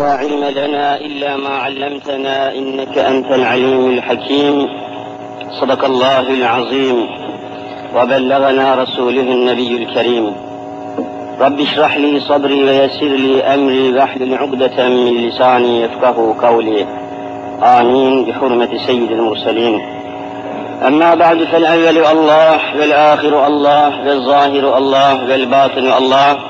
لا علم لنا إلا ما علمتنا إنك أنت العليم الحكيم. صدق الله العظيم. وبلغنا رسوله النبي الكريم. رب اشرح لي صدري ويسر لي أمري. واحلل عقدة من لساني يفقه قولي. آمين. بحرمة سيد المرسلين. أما بعد فالأول الله والآخر الله والظاهر الله والباطن الله.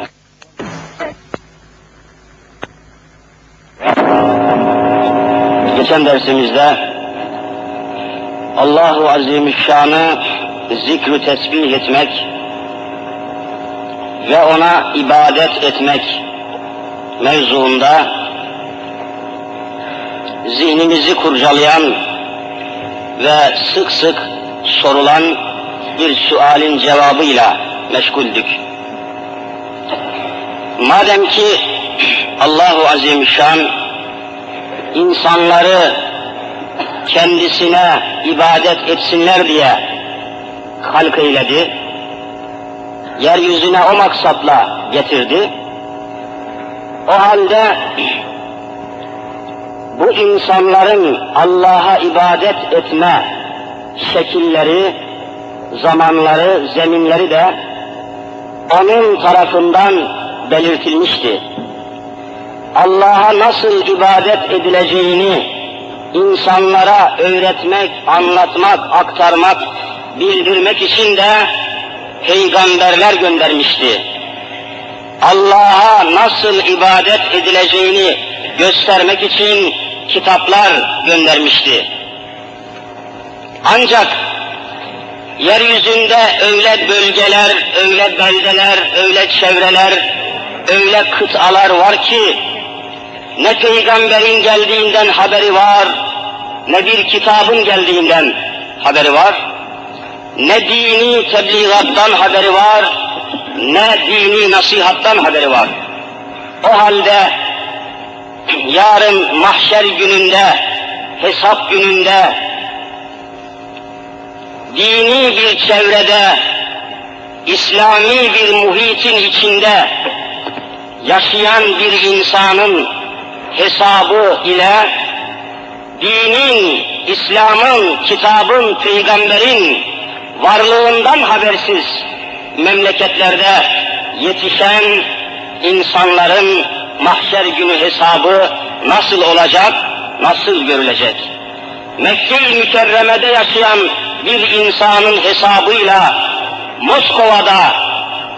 geçen dersimizde Allahu Azimüşşan'ı zikru tesbih etmek ve ona ibadet etmek mevzuunda zihnimizi kurcalayan ve sık sık sorulan bir sualin cevabıyla meşguldük. Madem ki Allahu Azimüşşan insanları kendisine ibadet etsinler diye halk eyledi. Yeryüzüne o maksatla getirdi. O halde bu insanların Allah'a ibadet etme şekilleri, zamanları, zeminleri de onun tarafından belirtilmişti. Allah'a nasıl ibadet edileceğini insanlara öğretmek, anlatmak, aktarmak, bildirmek için de peygamberler göndermişti. Allah'a nasıl ibadet edileceğini göstermek için kitaplar göndermişti. Ancak yeryüzünde öyle bölgeler, öyle beldeler, öyle çevreler, öyle kıtalar var ki ne peygamberin geldiğinden haberi var, ne bir kitabın geldiğinden haberi var, ne dini tebliğattan haberi var, ne dini nasihattan haberi var. O halde yarın mahşer gününde, hesap gününde, dini bir çevrede, İslami bir muhitin içinde yaşayan bir insanın hesabı ile dinin, İslam'ın, kitabın, peygamberin varlığından habersiz memleketlerde yetişen insanların mahşer günü hesabı nasıl olacak, nasıl görülecek? Mekke-i Mükerreme'de yaşayan bir insanın hesabıyla Moskova'da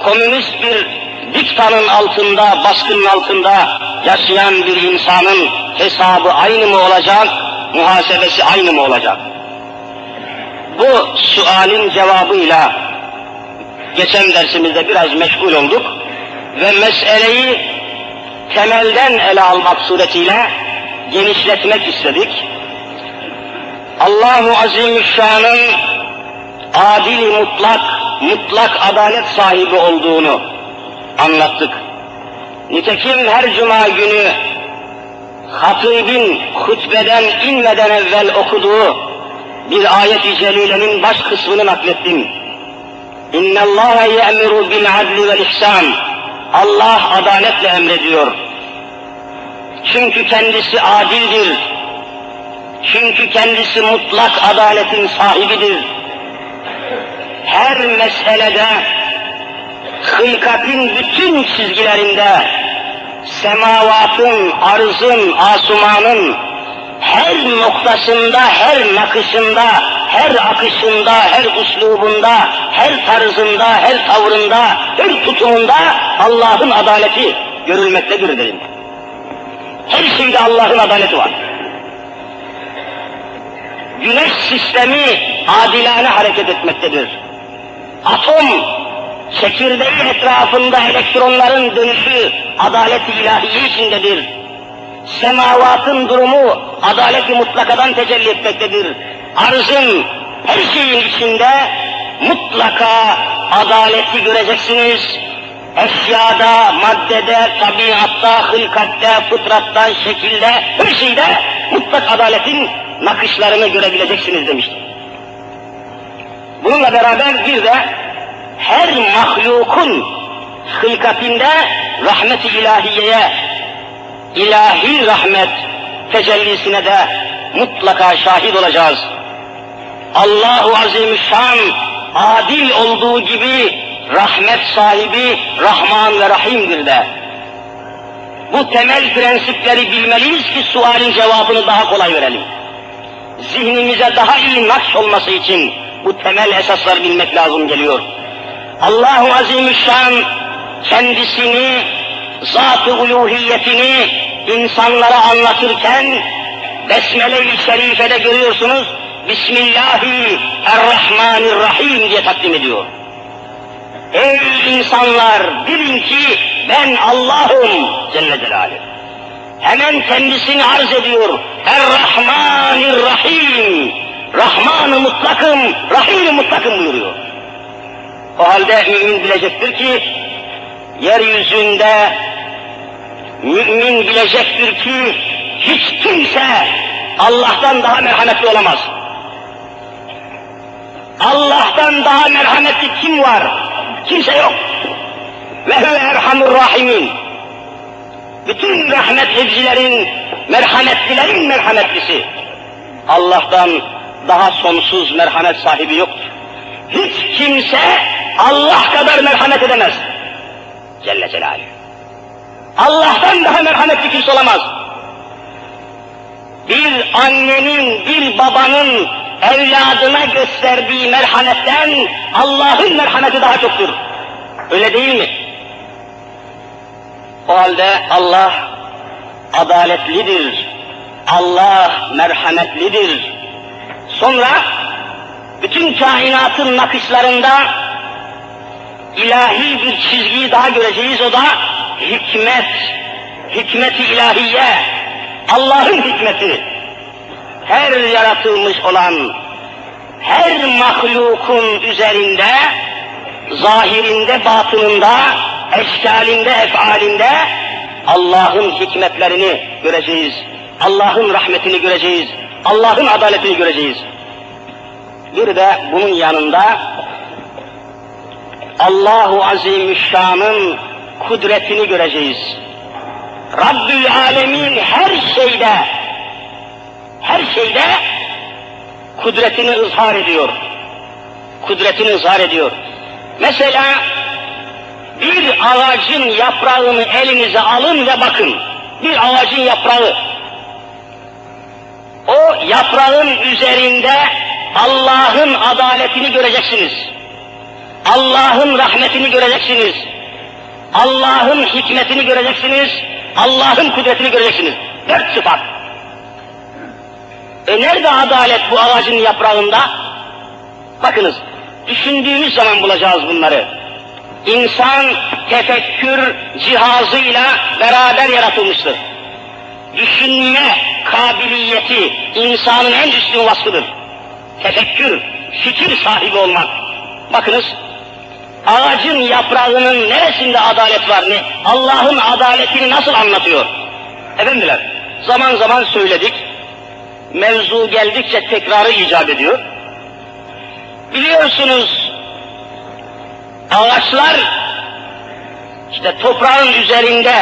komünist bir diktanın altında, baskının altında yaşayan bir insanın hesabı aynı mı olacak, muhasebesi aynı mı olacak? Bu sualin cevabıyla geçen dersimizde biraz meşgul olduk ve meseleyi temelden ele almak suretiyle genişletmek istedik. Allahu Azimüşşan'ın adil mutlak, mutlak adalet sahibi olduğunu anlattık. Nitekim her cuma günü hatibin hutbeden inmeden evvel okuduğu bir ayet-i celilenin baş kısmını naklettim. Ye'muru bil adli vel ihsan. Allah adaletle emrediyor. Çünkü kendisi adildir. Çünkü kendisi mutlak adaletin sahibidir. Her meselede hılkatin bütün çizgilerinde semavatın, arzın, asumanın her noktasında, her nakışında, her akışında, her uslubunda, her tarzında, her tavrında, her tutumunda Allah'ın adaleti görülmektedir dedim. Her şeyde Allah'ın adaleti var. Güneş sistemi adilane hareket etmektedir. Atom çekirdeği etrafında elektronların dönüşü adalet-i ilahiye içindedir. Semavatın durumu adaleti mutlakadan tecelli etmektedir. Arzın her şeyin içinde mutlaka adaleti göreceksiniz. Eşyada, maddede, tabiatta, hılkatte, fıtratta, şekilde, her şeyde mutlak adaletin nakışlarını görebileceksiniz demişti. Bununla beraber bir de her mahlukun hılkatinde rahmet-i ilahiyeye, ilahi rahmet tecellisine de mutlaka şahit olacağız. Allahu Azimüşşan adil olduğu gibi rahmet sahibi Rahman ve Rahim'dir de. Bu temel prensipleri bilmeliyiz ki sualin cevabını daha kolay verelim. Zihnimize daha iyi nakş olması için bu temel esasları bilmek lazım geliyor. Allahu Azimüşşan kendisini, zat-ı uluhiyetini insanlara anlatırken Besmele-i Şerife'de görüyorsunuz Bismillahi Errahmanirrahim diye takdim ediyor. Ey insanlar bilin ki ben Allah'ım Celle Celaluhu. Hemen kendisini arz ediyor. Errahmanirrahim. Rahman-ı mutlakım, Rahim-i mutlakım buyuruyor. O halde mümin bilecektir ki yeryüzünde mümin bilecektir ki hiç kimse Allah'tan daha merhametli olamaz. Allah'tan daha merhametli kim var? Kimse yok. Ve huve erhamur rahimin. Bütün rahmet hepsilerin, merhametlilerin merhametlisi. Allah'tan daha sonsuz merhamet sahibi yoktur. Hiç kimse Allah kadar merhamet edemez. Celle Celaluhu. Allah'tan daha merhametli kimse olamaz. Bir annenin, bir babanın evladına gösterdiği merhametten Allah'ın merhameti daha çoktur. Öyle değil mi? O halde Allah adaletlidir. Allah merhametlidir. Sonra bütün kainatın nakışlarında ilahi bir çizgiyi daha göreceğiz. O da hikmet, hikmeti ilahiye, Allah'ın hikmeti. Her yaratılmış olan, her mahlukun üzerinde, zahirinde, batınında, eşkalinde, efalinde Allah'ın hikmetlerini göreceğiz. Allah'ın rahmetini göreceğiz. Allah'ın adaletini göreceğiz. Bir de bunun yanında Allahu Azimüşşan'ın kudretini göreceğiz. Rabbül Alemin her şeyde, her şeyde kudretini ızhar ediyor. Kudretini ızhar ediyor. Mesela bir ağacın yaprağını elinize alın ve bakın. Bir ağacın yaprağı. O yaprağın üzerinde Allah'ın adaletini göreceksiniz. Allah'ın rahmetini göreceksiniz. Allah'ın hikmetini göreceksiniz. Allah'ın kudretini göreceksiniz. Dört sıfat. E nerede adalet bu ağacın yaprağında? Bakınız, düşündüğümüz zaman bulacağız bunları. İnsan tefekkür cihazıyla beraber yaratılmıştır. Düşünme kabiliyeti insanın en üstün vasfıdır. Tefekkür, fikir sahibi olmak. Bakınız, ağacın yaprağının neresinde adalet var ne? Allah'ın adaletini nasıl anlatıyor? Efendiler, zaman zaman söyledik, mevzu geldikçe tekrarı icap ediyor. Biliyorsunuz, ağaçlar işte toprağın üzerinde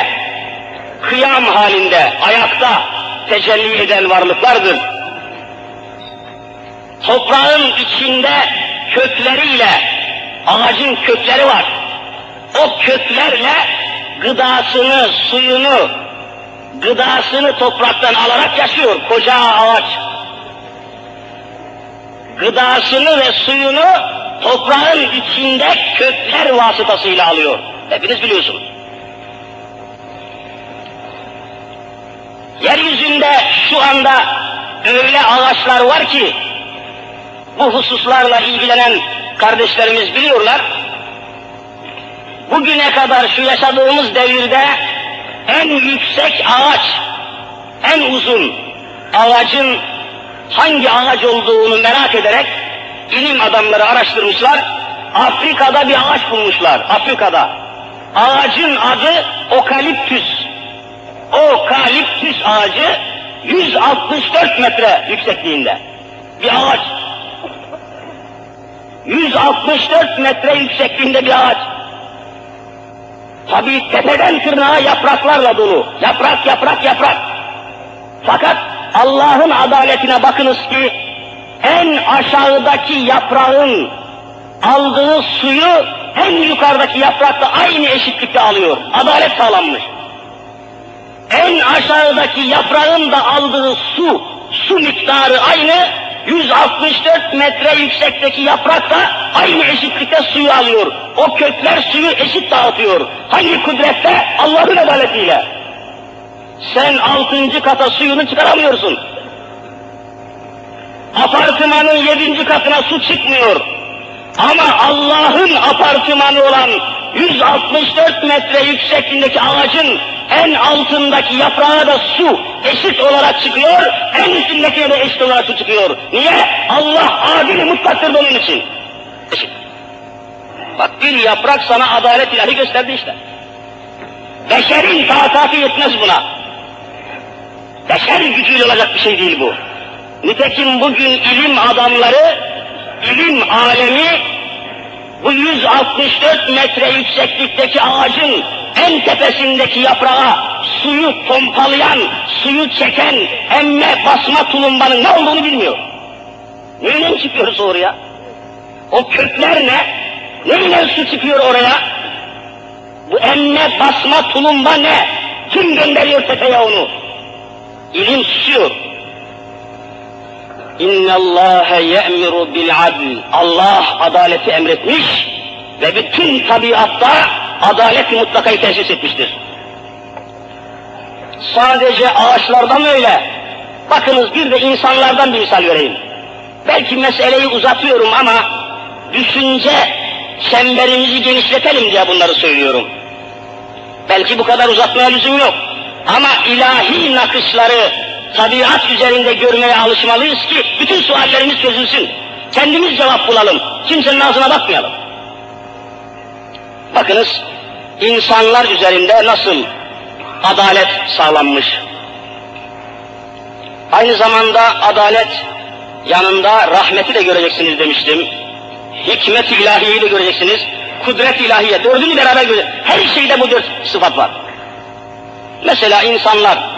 kıyam halinde, ayakta tecelli eden varlıklardır. Toprağın içinde kökleriyle, ağacın kökleri var. O köklerle gıdasını, suyunu, gıdasını topraktan alarak yaşıyor koca ağaç. Gıdasını ve suyunu toprağın içinde kökler vasıtasıyla alıyor. Hepiniz biliyorsunuz. Yeryüzünde şu anda öyle ağaçlar var ki bu hususlarla ilgilenen kardeşlerimiz biliyorlar. Bugüne kadar şu yaşadığımız devirde en yüksek ağaç, en uzun ağacın hangi ağaç olduğunu merak ederek ilim adamları araştırmışlar. Afrika'da bir ağaç bulmuşlar. Afrika'da. Ağacın adı okaliptüs. Okaliptüs ağacı 164 metre yüksekliğinde. Bir ağaç. 164 metre yüksekliğinde bir ağaç. Tabii tepeden tırnağa yapraklarla dolu. Yaprak, yaprak, yaprak. Fakat Allah'ın adaletine bakınız ki en aşağıdaki yaprağın aldığı suyu en yukarıdaki yaprakta aynı eşitlikte alıyor. Adalet sağlanmış. En aşağıdaki yaprağın da aldığı su, su miktarı aynı, 164 metre yüksekteki yaprak da aynı eşitlikte suyu alıyor. O kökler suyu eşit dağıtıyor. Hangi kudrette? Allah'ın adaletiyle. Sen altıncı kata suyunu çıkaramıyorsun. Apartmanın yedinci katına su çıkmıyor. Ama Allah'ın apartmanı olan 164 metre yüksekliğindeki ağacın en altındaki yaprağa da su eşit olarak çıkıyor, en üstündekine de eşit olarak su çıkıyor. Niye? Allah adil mutlaktır bunun için. Eşit. Bak bir yaprak sana adalet ilahi gösterdi işte. Beşerin takatı yetmez buna. Beşer gücüyle olacak bir şey değil bu. Nitekim bugün ilim adamları, ilim alemi bu 164 metre yükseklikteki ağacın en tepesindeki yaprağa suyu pompalayan, suyu çeken, emme basma tulumbanın ne olduğunu bilmiyor. Neyle çıkıyoruz oraya? O kökler ne? Neyle su çıkıyor oraya? Bu emme basma tulumba ne? Kim gönderiyor tepeye onu? İlim susuyor. Allah ye'miru bil adl. Allah adaleti emretmiş ve bütün tabiatta adalet mutlakayı tesis etmiştir. Sadece ağaçlarda mı öyle? Bakınız bir de insanlardan bir misal vereyim. Belki meseleyi uzatıyorum ama düşünce çemberimizi genişletelim diye bunları söylüyorum. Belki bu kadar uzatmaya lüzum yok. Ama ilahi nakışları tabiat üzerinde görmeye alışmalıyız ki bütün suallerimiz çözülsün. Kendimiz cevap bulalım. Kimsenin ağzına bakmayalım. Bakınız insanlar üzerinde nasıl adalet sağlanmış. Aynı zamanda adalet yanında rahmeti de göreceksiniz demiştim. Hikmet ilahiyi de göreceksiniz. Kudret ilahiye. Dördünü beraber göreceksiniz. Her şeyde bu dört sıfat var. Mesela insanlar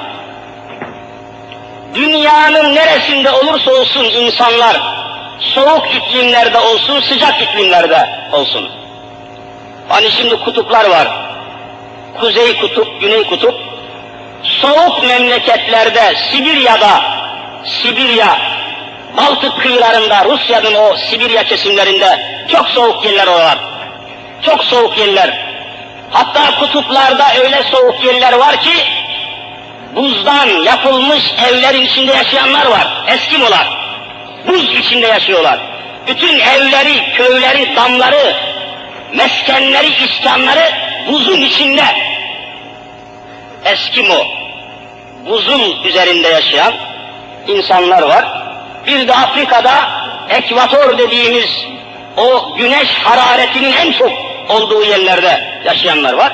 dünyanın neresinde olursa olsun insanlar soğuk iklimlerde olsun, sıcak iklimlerde olsun. Hani şimdi kutuplar var. Kuzey kutup, güney kutup. Soğuk memleketlerde, Sibirya'da, Sibirya, Baltık kıyılarında, Rusya'nın o Sibirya kesimlerinde çok soğuk yerler var. Çok soğuk yerler. Hatta kutuplarda öyle soğuk yerler var ki buzdan yapılmış evlerin içinde yaşayanlar var. Eskimolar. Buz içinde yaşıyorlar. Bütün evleri, köyleri, damları, meskenleri, iskanları buzun içinde. Eskimo. Buzun üzerinde yaşayan insanlar var. Bir de Afrika'da ekvator dediğimiz o güneş hararetinin en çok olduğu yerlerde yaşayanlar var.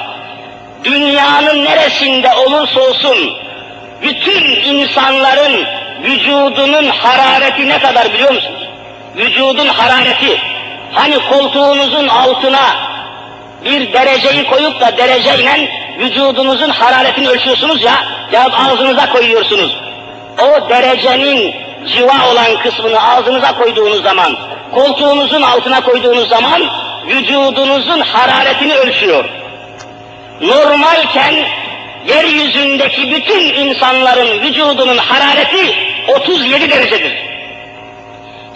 Dünyanın neresinde olursa olsun bütün insanların vücudunun harareti ne kadar biliyor musunuz? Vücudun harareti. Hani koltuğunuzun altına bir dereceyi koyup da dereceyle vücudunuzun hararetini ölçüyorsunuz ya, ya ağzınıza koyuyorsunuz. O derecenin civa olan kısmını ağzınıza koyduğunuz zaman, koltuğunuzun altına koyduğunuz zaman vücudunuzun hararetini ölçüyor. Normalken yeryüzündeki bütün insanların vücudunun harareti 37 derecedir.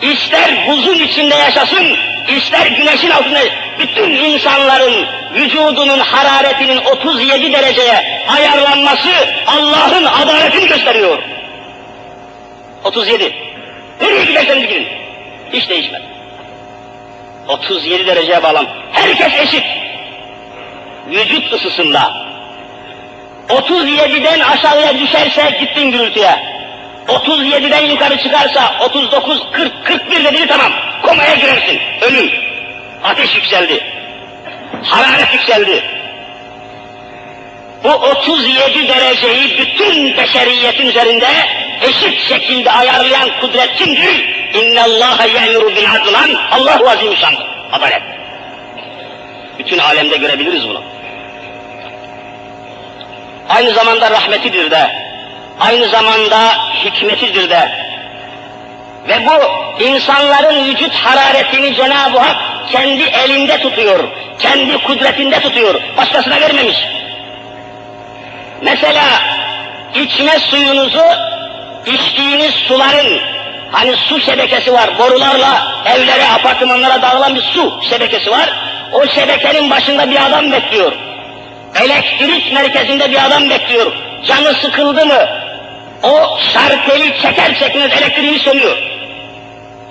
İster buzun içinde yaşasın, ister güneşin altında, bütün insanların vücudunun hararetinin 37 dereceye ayarlanması Allah'ın adaletini gösteriyor. 37. Nereye giderseniz gidin. Hiç değişmez. 37 dereceye bağlan. Herkes eşit. Vücut ısısında. 37'den aşağıya düşerse gittin gürültüye. 37'den yukarı çıkarsa 39, 40, 41 dedi tamam. komaya girersin, ölüm. Ateş yükseldi, hararet yükseldi. Bu 37 dereceyi bütün beşeriyetin üzerinde eşit şekilde ayarlayan kudret kimdir? İnne Allah ye'muru bil adlan. Allahu azimüşşandır. Adalet. Bütün alemde görebiliriz bunu. Aynı zamanda rahmetidir de, aynı zamanda hikmetidir de. Ve bu insanların vücut hararetini Cenab-ı Hak kendi elinde tutuyor, kendi kudretinde tutuyor, başkasına vermemiş. Mesela içme suyunuzu içtiğiniz suların hani su şebekesi var borularla evlere apartmanlara dağılan bir su şebekesi var. O şebekenin başında bir adam bekliyor. Elektrik merkezinde bir adam bekliyor. Canı sıkıldı mı o şarteli çeker çekmez elektriğini sönüyor.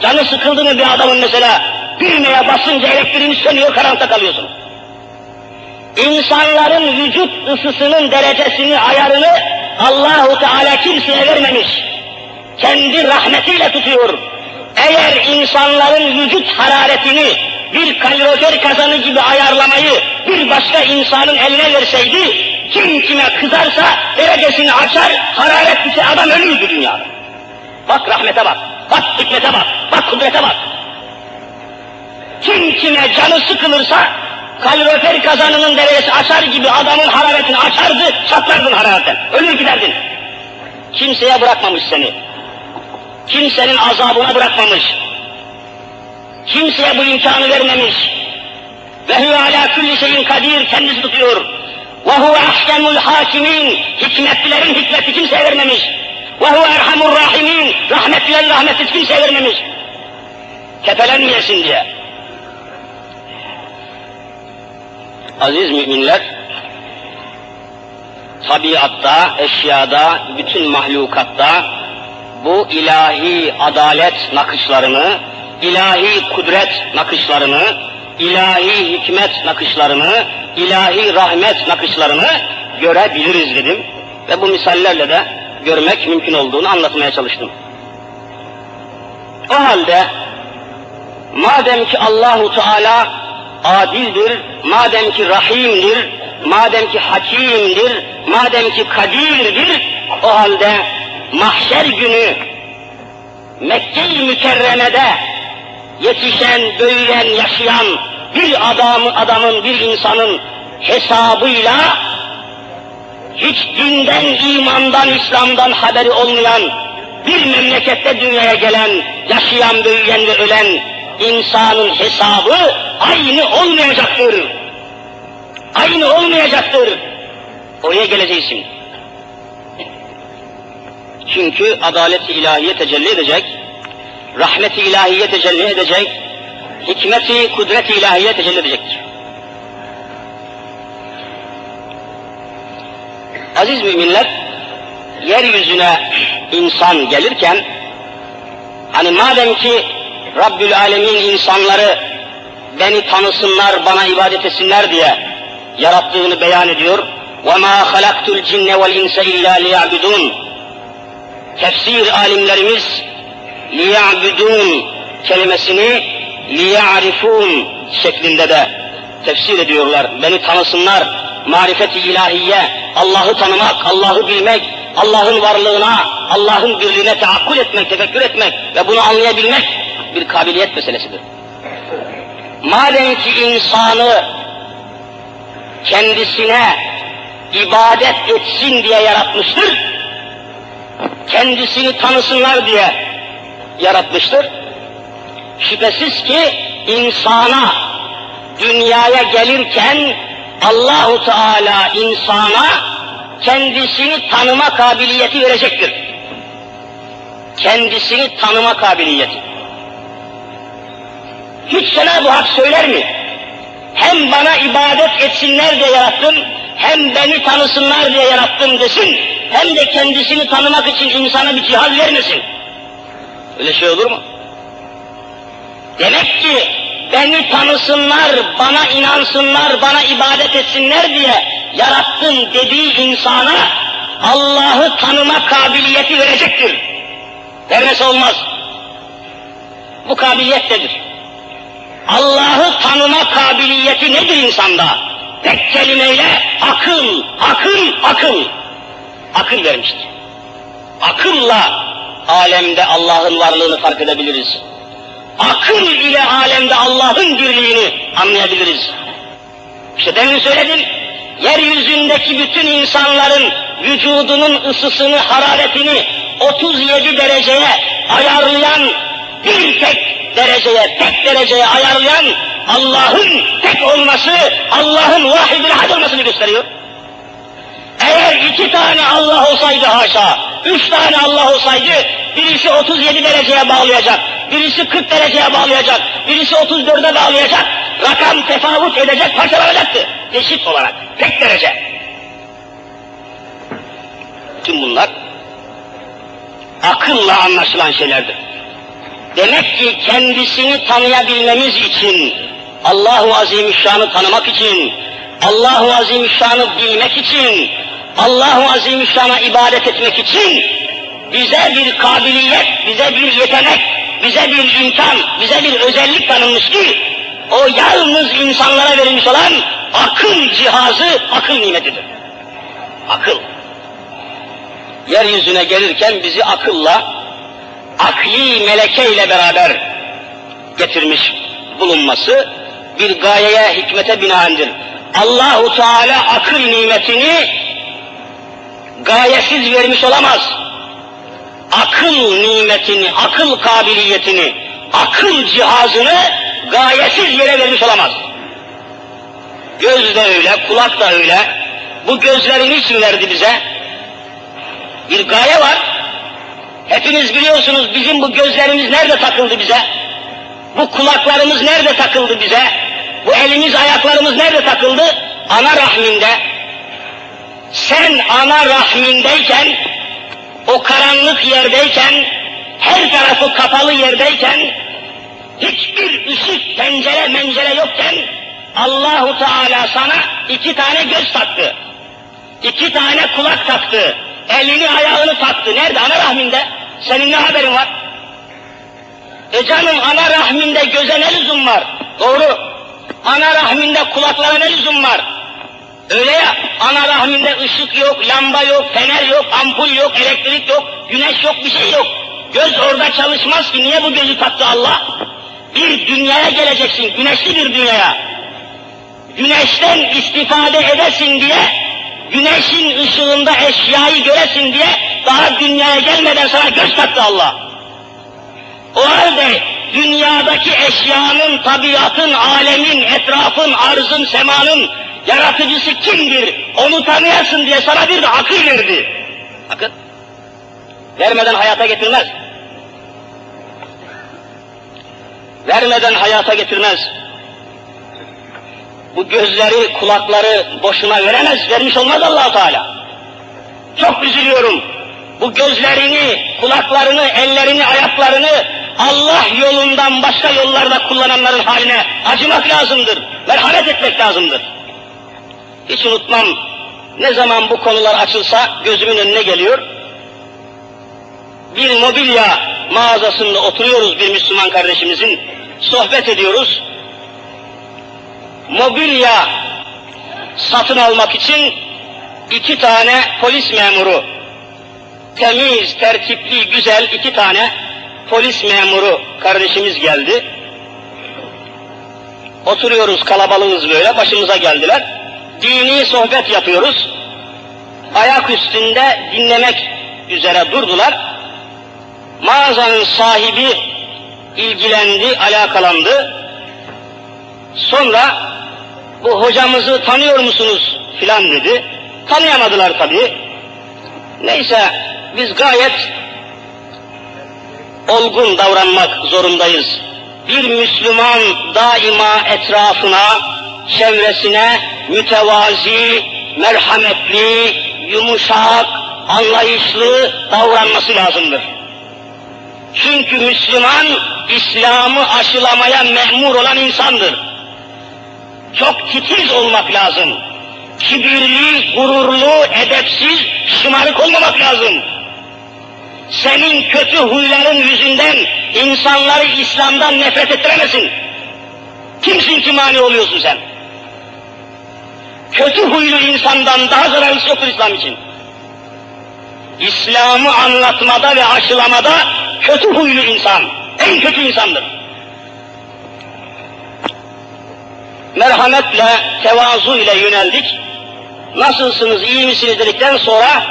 Canı sıkıldı mı bir adamın mesela düğmeye basınca elektriğini sönüyor karanlıkta kalıyorsun. İnsanların vücut ısısının derecesini, ayarını Allahu Teala kimseye vermemiş. Kendi rahmetiyle tutuyor. Eğer insanların vücut hararetini bir kalorifer kazanı gibi ayarlamayı bir başka insanın eline verseydi, kim kime kızarsa derecesini açar, hararet düşe adam ölürdü dünyada. Bak rahmete bak, bak hikmete bak, bak kudrete bak. Kim kime canı sıkılırsa kalorifer kazanının derecesi açar gibi adamın hararetini açardı, çatlardın hararetten. Ölür giderdin. Kimseye bırakmamış seni. Kimsenin azabına bırakmamış. Kimseye bu imkanı vermemiş. Ve huve ala kulli şeyin kadir kendisi tutuyor. Ve huve ahkemul hakimin hikmetlilerin hikmeti kimseye vermemiş. Ve huve erhamur rahimin rahmetlilerin rahmeti kimseye vermemiş. Tepelenmeyesin diye. Aziz müminler, tabiatta, eşyada, bütün mahlukatta bu ilahi adalet nakışlarını, ilahi kudret nakışlarını, ilahi hikmet nakışlarını, ilahi rahmet nakışlarını görebiliriz dedim. Ve bu misallerle de görmek mümkün olduğunu anlatmaya çalıştım. O halde madem ki Allahu Teala adildir, madem ki rahimdir, madem ki hakimdir, madem ki kadirdir, o halde mahşer günü Mekke-i Mükerreme'de yetişen, büyüyen, yaşayan bir adam, adamın, bir insanın hesabıyla hiç dinden, imandan, İslam'dan haberi olmayan bir memlekette dünyaya gelen, yaşayan, büyüyen ve ölen insanın hesabı aynı olmayacaktır. Aynı olmayacaktır. Oraya geleceğiz şimdi. Çünkü adalet-i ilahiye tecelli edecek, rahmet-i ilahiye tecelli edecek, hikmeti, kudret-i ilahiye tecelli edecektir. Aziz müminler, yeryüzüne insan gelirken, hani madem ki Rabbül Alemin insanları beni tanısınlar, bana ibadet etsinler diye yarattığını beyan ediyor. وَمَا خَلَقْتُ الْجِنَّ وَالْاِنْسَ اِلَّا لِيَعْبُدُونَ Tefsir alimlerimiz liya'budun kelimesini liya'rifun şeklinde de tefsir ediyorlar. Beni tanısınlar, marifeti ilahiye, Allah'ı tanımak, Allah'ı bilmek, Allah'ın varlığına, Allah'ın birliğine teakkul etmek, tefekkür etmek ve bunu anlayabilmek bir kabiliyet meselesidir. Madem ki insanı kendisine ibadet etsin diye yaratmıştır, kendisini tanısınlar diye yaratmıştır. Şüphesiz ki insana dünyaya gelirken Allahu Teala insana kendisini tanıma kabiliyeti verecektir. Kendisini tanıma kabiliyeti. Hiç Cenab-ı Hak söyler mi? Hem bana ibadet etsinler diye yarattım, hem beni tanısınlar diye yarattım desin, hem de kendisini tanımak için insana bir cihaz vermesin. Öyle şey olur mu? Demek ki beni tanısınlar, bana inansınlar, bana ibadet etsinler diye yarattım dediği insana Allah'ı tanıma kabiliyeti verecektir. Vermesi olmaz. Bu kabiliyet nedir? Allah'ı tanıma kabiliyeti nedir insanda? Tek kelimeyle akıl, akıl, akıl. Akıl vermiştir. Akılla alemde Allah'ın varlığını fark edebiliriz. Akıl ile alemde Allah'ın birliğini anlayabiliriz. İşte demin söyledim, yeryüzündeki bütün insanların vücudunun ısısını, hararetini 37 dereceye ayarlayan bir tek dereceye, tek dereceye ayarlayan Allah'ın tek olması, Allah'ın vahid had olmasını gösteriyor. Eğer iki tane Allah olsaydı haşa, üç tane Allah olsaydı, birisi 37 dereceye bağlayacak, birisi 40 dereceye bağlayacak, birisi 34'e bağlayacak, rakam tefavut edecek, parçalanacaktı. Eşit olarak, tek derece. Tüm bunlar akılla anlaşılan şeylerdir. Demek ki kendisini tanıyabilmemiz için, Allahu Azimüşşan'ı tanımak için, Allahu Azimüşşan'ı bilmek için, Allahu Azimüşşan'a ibadet etmek için bize bir kabiliyet, bize bir yetenek, bize bir imkan, bize bir özellik tanınmış ki o yalnız insanlara verilmiş olan akıl cihazı, akıl nimetidir. Akıl. Yeryüzüne gelirken bizi akılla, akli meleke ile beraber getirmiş bulunması bir gayeye, hikmete binaendir. Allahu Teala akıl nimetini gayesiz vermiş olamaz. Akıl nimetini, akıl kabiliyetini, akıl cihazını gayesiz yere vermiş olamaz. Göz de öyle, kulak da öyle. Bu gözleri niçin verdi bize? Bir gaye var. Hepiniz biliyorsunuz bizim bu gözlerimiz nerede takıldı bize? Bu kulaklarımız nerede takıldı bize? Bu elimiz, ayaklarımız nerede takıldı? Ana rahminde. Sen ana rahmindeyken, o karanlık yerdeyken, her tarafı kapalı yerdeyken, hiçbir ışık, pencere, mencere yokken, Allahu Teala sana iki tane göz taktı. iki tane kulak taktı. Elini ayağını taktı. Nerede? Ana rahminde. Senin ne haberin var? E canım ana rahminde göze ne lüzum var? Doğru. Ana rahminde kulaklara ne lüzum var? Öyle ya, ana rahminde ışık yok, lamba yok, fener yok, ampul yok, elektrik yok, güneş yok, bir şey yok. Göz orada çalışmaz ki, niye bu gözü taktı Allah? Bir dünyaya geleceksin, güneşli bir dünyaya. Güneşten istifade edesin diye, güneşin ışığında eşyayı göresin diye, daha dünyaya gelmeden sana göz taktı Allah. O halde dünyadaki eşyanın, tabiatın, alemin, etrafın, arzın, semanın yaratıcısı kimdir? Onu tanıyasın diye sana bir de akıl verdi. Akıl. Vermeden hayata getirmez. Vermeden hayata getirmez. Bu gözleri, kulakları boşuna veremez, vermiş olmaz allah Teala. Çok üzülüyorum. Bu gözlerini, kulaklarını, ellerini, ayaklarını Allah yolundan başka yollarda kullananların haline acımak lazımdır. Merhamet etmek lazımdır. Hiç unutmam, ne zaman bu konular açılsa gözümün önüne geliyor. Bir mobilya mağazasında oturuyoruz bir Müslüman kardeşimizin, sohbet ediyoruz. Mobilya satın almak için iki tane polis memuru, temiz, tertipli, güzel iki tane polis memuru kardeşimiz geldi. Oturuyoruz kalabalığız böyle, başımıza geldiler. Dini sohbet yapıyoruz. Ayak üstünde dinlemek üzere durdular. Mağazanın sahibi ilgilendi, alakalandı. Sonra bu hocamızı tanıyor musunuz filan dedi. Tanıyamadılar tabii. Neyse biz gayet olgun davranmak zorundayız. Bir Müslüman daima etrafına, çevresine mütevazi, merhametli, yumuşak, anlayışlı davranması lazımdır. Çünkü Müslüman, İslam'ı aşılamaya memur olan insandır. Çok titiz olmak lazım. Kibirli, gururlu, edepsiz, şımarık olmamak lazım senin kötü huyların yüzünden insanları İslam'dan nefret ettiremesin. Kimsin ki mani oluyorsun sen? Kötü huylu insandan daha zararlısı yoktur İslam için. İslam'ı anlatmada ve aşılamada kötü huylu insan, en kötü insandır. Merhametle, tevazu ile yöneldik. Nasılsınız, iyi misiniz dedikten sonra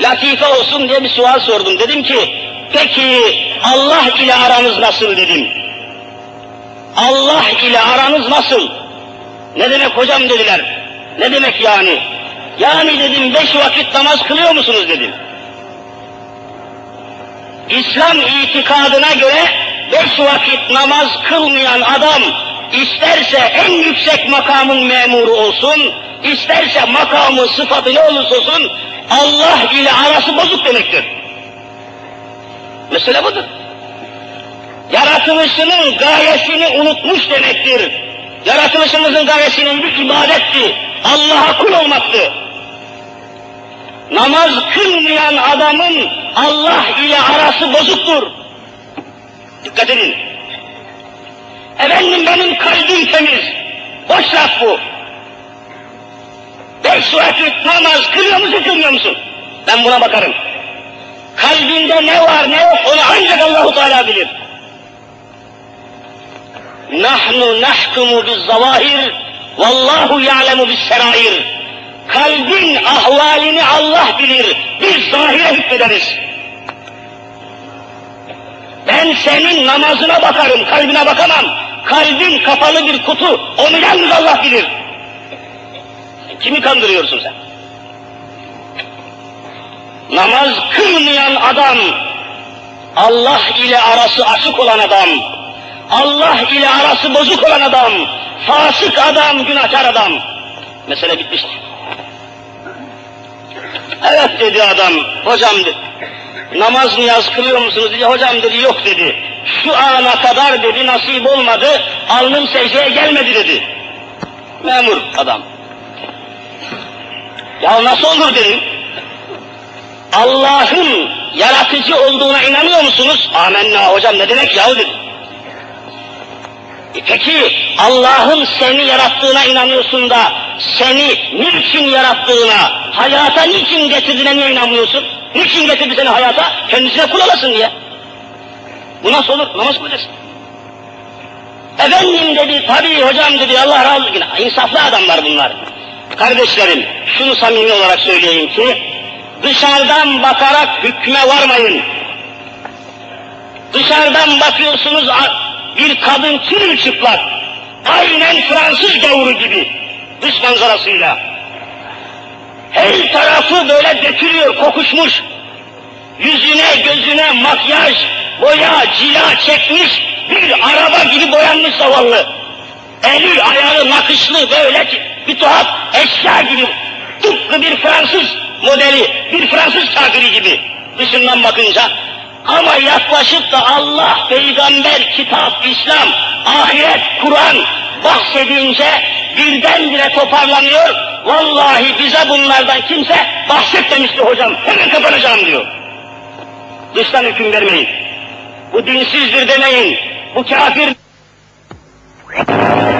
latife olsun diye bir sual sordum. Dedim ki, peki Allah ile aranız nasıl dedim. Allah ile aranız nasıl? Ne demek hocam dediler. Ne demek yani? Yani dedim beş vakit namaz kılıyor musunuz dedim. İslam itikadına göre beş vakit namaz kılmayan adam isterse en yüksek makamın memuru olsun, isterse makamı sıfatı ne olursa olsun Allah ile arası bozuk demektir. Mesele budur. Yaratılışının gayesini unutmuş demektir. Yaratılışımızın gayesi neydi? İbadetti. Allah'a kul olmaktı. Namaz kılmayan adamın Allah ile arası bozuktur. Dikkat edin. Efendim benim kalbim temiz. Boş laf bu. Beş vakit namaz kılıyor musun kılmıyor musun? Ben buna bakarım. Kalbinde ne var ne yok onu ancak Allahu Teala bilir. Nahnu nahkumu biz zavahir vallahu ya'lemu bis serair. Kalbin ahvalini Allah bilir. Biz zahire hükmederiz. Ben senin namazına bakarım, kalbine bakamam. Kalbin kapalı bir kutu, onu yalnız Allah bilir. Kimi kandırıyorsun sen? Namaz kılmayan adam, Allah ile arası açık olan adam, Allah ile arası bozuk olan adam, fasık adam, günahkar adam. Mesele bitmiştir. Evet dedi adam, hocam dedi. Namaz niyaz kılıyor musunuz dedi, hocam dedi yok dedi. Şu ana kadar dedi nasip olmadı, alnım secdeye gelmedi dedi. Memur adam. Ya nasıl olur dedim. Allah'ın yaratıcı olduğuna inanıyor musunuz? Amenna hocam ne demek yahu dedi. E peki Allah'ın seni yarattığına inanıyorsun da seni niçin yarattığına, hayata niçin getirdiğine niye inanmıyorsun? Niçin getirdi seni hayata? Kendisine kul olasın diye. Bu nasıl olur? Namaz kılacaksın. Efendim dedi, tabii hocam dedi, Allah razı olsun. İnsaflı adamlar bunlar. Kardeşlerim, şunu samimi olarak söyleyeyim ki, dışarıdan bakarak hükme varmayın. Dışarıdan bakıyorsunuz, bir kadın çırılçıplak, aynen Fransız gavuru gibi, dış manzarasıyla. Her tarafı böyle dökülüyor, kokuşmuş. Yüzüne, gözüne makyaj, boya, cila çekmiş, bir araba gibi boyanmış zavallı. Eli, ayağı nakışlı böyle bir tuhaf eşya gibi. Tıpkı bir Fransız modeli, bir Fransız kafiri gibi dışından bakınca. Ama yaklaşıp da Allah, peygamber, kitap, İslam, ahiret, Kur'an bahsedince birdenbire toparlanıyor. Vallahi bize bunlardan kimse bahsetmemişti hocam. Hemen kapanacağım diyor. Dıştan hüküm vermeyin. Bu dinsizdir demeyin. Bu kafir.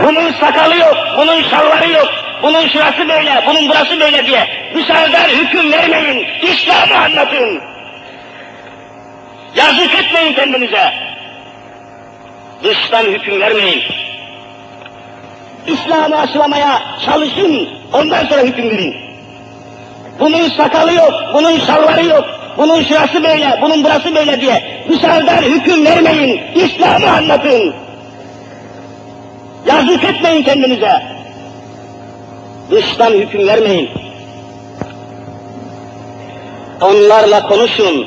Bunun sakalı yok, bunun şalvarı yok, bunun şurası böyle, bunun burası böyle diye dışarıdan hüküm vermeyin. İslam'ı anlatın. Yazık etmeyin kendinize. Dıştan hüküm vermeyin. İslam'ı aşılamaya çalışın, ondan sonra hüküm verin. Bunun sakalı yok, bunun şalvarı yok, bunun şurası böyle, bunun burası böyle diye dışarıdan hüküm vermeyin, İslam'ı anlatın. Yazık etmeyin kendinize. Dıştan hüküm vermeyin. Onlarla konuşun,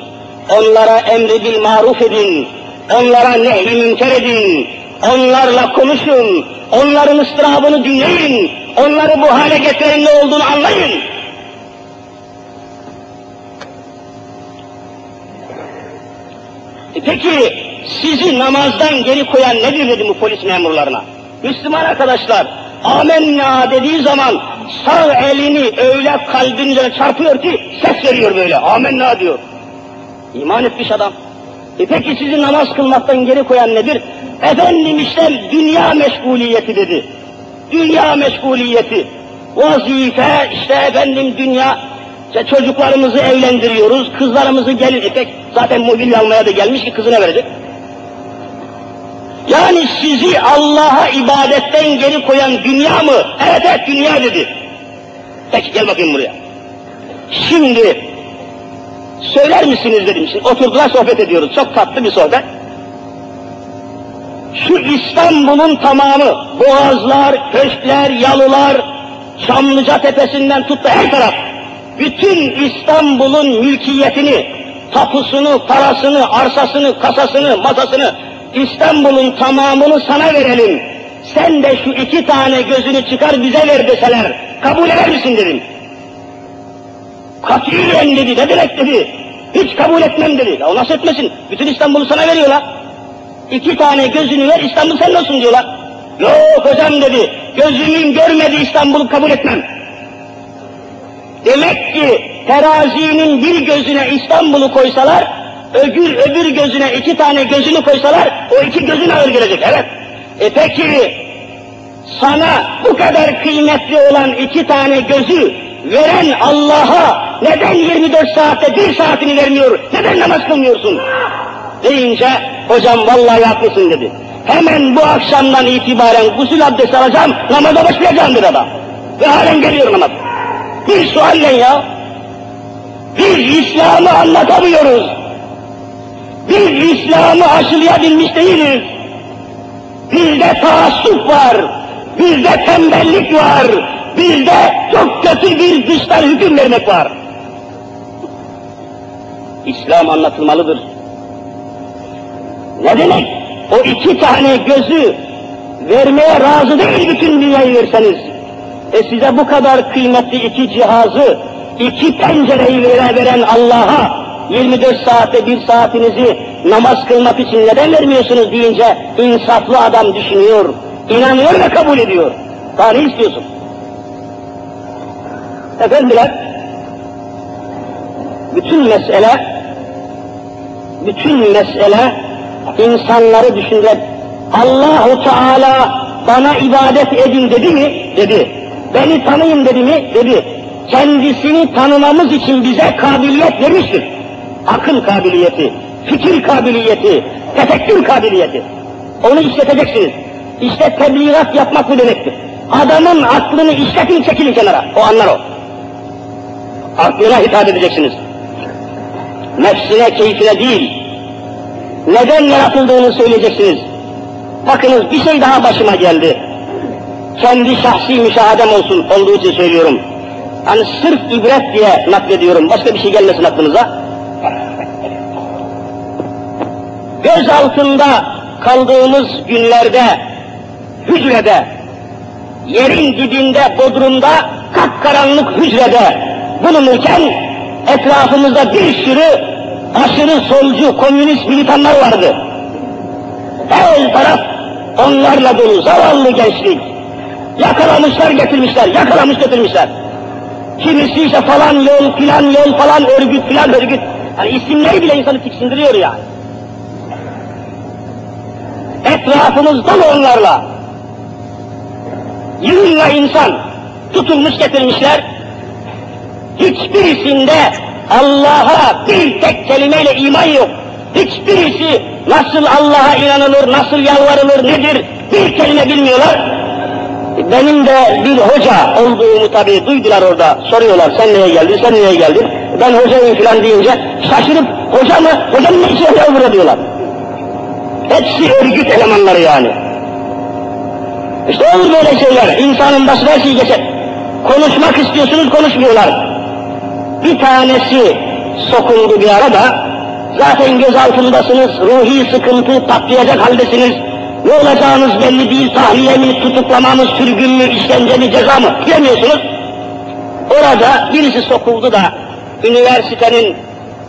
onlara emri bil maruf edin, onlara nehy münker edin, onlarla konuşun, onların ıstırabını dinleyin, onları bu hale getiren ne olduğunu anlayın. E peki sizi namazdan geri koyan nedir dedim bu polis memurlarına. Müslüman arkadaşlar, amenna dediği zaman sağ elini öyle kalbin çarpıyor ki ses veriyor böyle, amenna diyor. İman etmiş adam. E peki sizi namaz kılmaktan geri koyan nedir? Efendim işte dünya meşguliyeti dedi. Dünya meşguliyeti. Vazife işte efendim dünya. İşte çocuklarımızı evlendiriyoruz, kızlarımızı gelin. E pek zaten mobilya almaya da gelmiş ki kızına verecek. Yani sizi Allah'a ibadetten geri koyan dünya mı? Evet evet dünya dedi. Peki gel bakayım buraya. Şimdi söyler misiniz dedim. Şimdi oturdular sohbet ediyoruz. Çok tatlı bir sohbet. Şu İstanbul'un tamamı, boğazlar, köşkler, yalılar, Çamlıca tepesinden tut da her taraf, bütün İstanbul'un mülkiyetini, tapusunu, parasını, arsasını, kasasını, masasını, İstanbul'un tamamını sana verelim. Sen de şu iki tane gözünü çıkar bize ver deseler, kabul eder misin dedim. Katiyen dedi, ne demek dedi. Hiç kabul etmem dedi. Ya nasıl etmesin? Bütün İstanbul'u sana veriyorlar. İki tane gözünü ver, İstanbul senin olsun diyorlar. Yok hocam dedi, gözümün görmedi İstanbul'u kabul etmem. Demek ki terazinin bir gözüne İstanbul'u koysalar, öbür öbür gözüne iki tane gözünü koysalar, o iki gözün ağır gelecek, evet. E peki, sana bu kadar kıymetli olan iki tane gözü veren Allah'a neden 24 saatte bir saatini vermiyor, neden namaz kılmıyorsun? Deyince, hocam vallahi haklısın dedi. Hemen bu akşamdan itibaren gusül abdesti alacağım, namaza başlayacağım dedi adam. Ve halen geliyor namaz. Bir sualle ya. Biz İslam'ı anlatamıyoruz. Biz İslam'ı aşılayabilmiş değiliz. Bizde taassup var, bizde tembellik var, bizde çok kötü bir dıştan hüküm vermek var. İslam anlatılmalıdır. Ne demek? O iki tane gözü vermeye razı değil bütün dünyayı verseniz. E size bu kadar kıymetli iki cihazı, iki pencereyi vere veren Allah'a 24 saatte bir saatinizi namaz kılmak için neden vermiyorsunuz deyince insaflı adam düşünüyor, inanıyor ve kabul ediyor. Daha ne istiyorsun? Efendiler, bütün mesele, bütün mesele insanları düşündüren Allahu Teala bana ibadet edin dedi mi? Dedi. Beni tanıyın dedi mi? Dedi. Kendisini tanımamız için bize kabiliyet vermiştir. Akıl kabiliyeti, fikir kabiliyeti, tefekkür kabiliyeti. Onu işleteceksiniz. İşte tebliğat yapmak bu demektir. Adamın aklını işletin çekilin kenara. O anlar o. Aklına hitap edeceksiniz. Nefsine, keyfine değil, neden yaratıldığını söyleyeceksiniz. Bakınız bir şey daha başıma geldi. Kendi şahsi müşahadem olsun olduğu için söylüyorum. Hani sırf ibret diye naklediyorum. Başka bir şey gelmesin aklınıza. Göz altında kaldığımız günlerde, hücrede, yerin dibinde, bodrumda, kapkaranlık hücrede bulunurken etrafımızda bir sürü aşırı solcu, komünist militanlar vardı. Her taraf onlarla dolu, zavallı gençlik. Yakalamışlar getirmişler, yakalamış getirmişler. Kimisi işte falan yol, filan yol, falan örgüt, filan örgüt. Hani isimleri bile insanı tiksindiriyor yani. Etrafımız dolu onlarla. Yığınla insan tutulmuş getirmişler. Hiçbirisinde Allah'a bir tek kelimeyle iman yok. Hiçbirisi nasıl Allah'a inanılır, nasıl yalvarılır, nedir bir kelime bilmiyorlar. Benim de bir hoca olduğumu tabii duydular orada. Soruyorlar sen niye geldin, sen niye geldin? Ben hocayım falan deyince şaşırıp hoca mı, hocanın ne işi yapıyor burada diyorlar. Hepsi örgüt elemanları yani. İşte olur böyle şeyler. İnsanın başına şey geçer. Konuşmak istiyorsunuz konuşmuyorlar. Bir tanesi sokuldu bir arada. Zaten göz altındasınız, ruhi sıkıntı patlayacak haldesiniz. Ne olacağınız belli değil, tahliye mi, tutuklama mı, sürgün mü, işkence mi, ceza mı bilemiyorsunuz. Orada birisi sokuldu da üniversitenin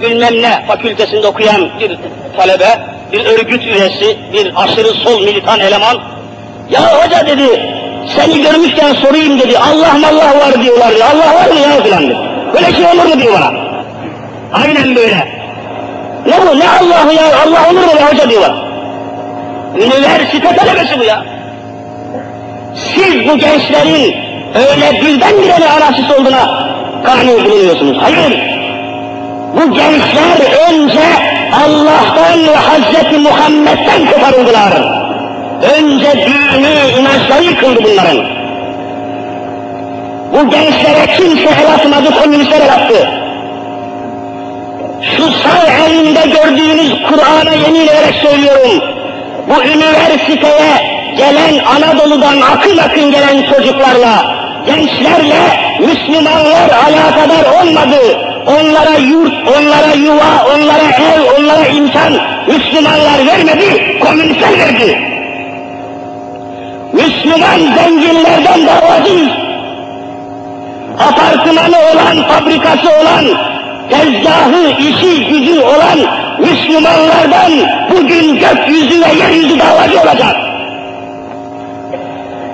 bilmem ne fakültesinde okuyan bir talebe, bir örgüt üyesi, bir aşırı sol militan eleman, ya hoca dedi, seni görmüşken sorayım dedi, Allah Allah var diyorlar, Allah var mı ya filan dedi. Böyle şey olur mu diyor bana. Aynen böyle. Ne bu? Ne Allah'ı ya? Allah olur mu ya hoca diyorlar. Üniversite talebesi bu ya. Siz bu gençlerin öyle birdenbire mi anarşist olduğuna kani bulunuyorsunuz? Hayır. Bu gençler önce Allah'tan ve Hazreti Muhammed'den koparıldılar. Önce dini inançları yıkıldı bunların. Bu gençlere kimse el atmadı, komünistler el attı. Şu sağ elinde gördüğünüz Kur'an'a yemin ederek söylüyorum. Bu üniversiteye gelen Anadolu'dan akın akın gelen çocuklarla, gençlerle Müslümanlar alakadar olmadı. Onlara yurt, onlara yuva, onlara ev, onlara imkan Müslümanlar vermedi, komünistler verdi. Müslüman zenginlerden davacıyız. Apartmanı olan, fabrikası olan, tezgahı, işi, gücü olan Müslümanlardan bugün gökyüzü ve yeryüzü davacı olacak.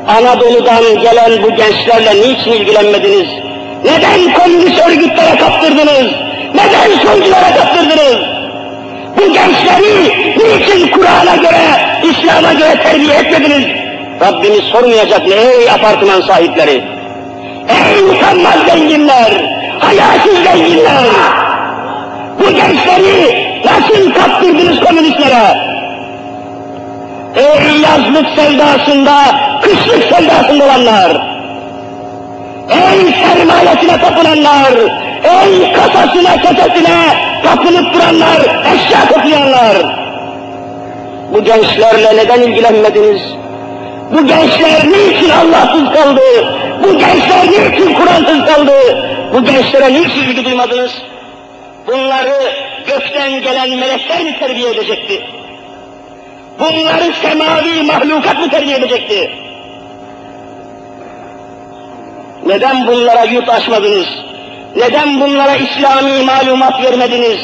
Anadolu'dan gelen bu gençlerle niçin ilgilenmediniz? Neden komünist örgütlere kaptırdınız? Neden solculara kaptırdınız? Bu gençleri niçin Kur'an'a göre, İslam'a göre terbiye etmediniz? Rabbimiz sormayacak mı ey apartman sahipleri? Ey utanmaz zenginler, hayasız zenginler! Bu gençleri nasıl kaptırdınız komünistlere? Ey yazlık sevdasında, kışlık sevdasında olanlar! Ey sermayesine tapınanlar! Ey kasasına, kesesine tapınıp duranlar, eşya toplayanlar! Bu gençlerle neden ilgilenmediniz? Bu gençler niçin Allahsız kaldı? Bu gençler niçin Kur'ansız kaldı? Bu gençlere niçin ilgi duymadınız? Bunları gökten gelen melekler mi terbiye edecekti? Bunları semavi mahlukat mı terbiye edecekti? Neden bunlara yurt açmadınız? Neden bunlara İslami malumat vermediniz?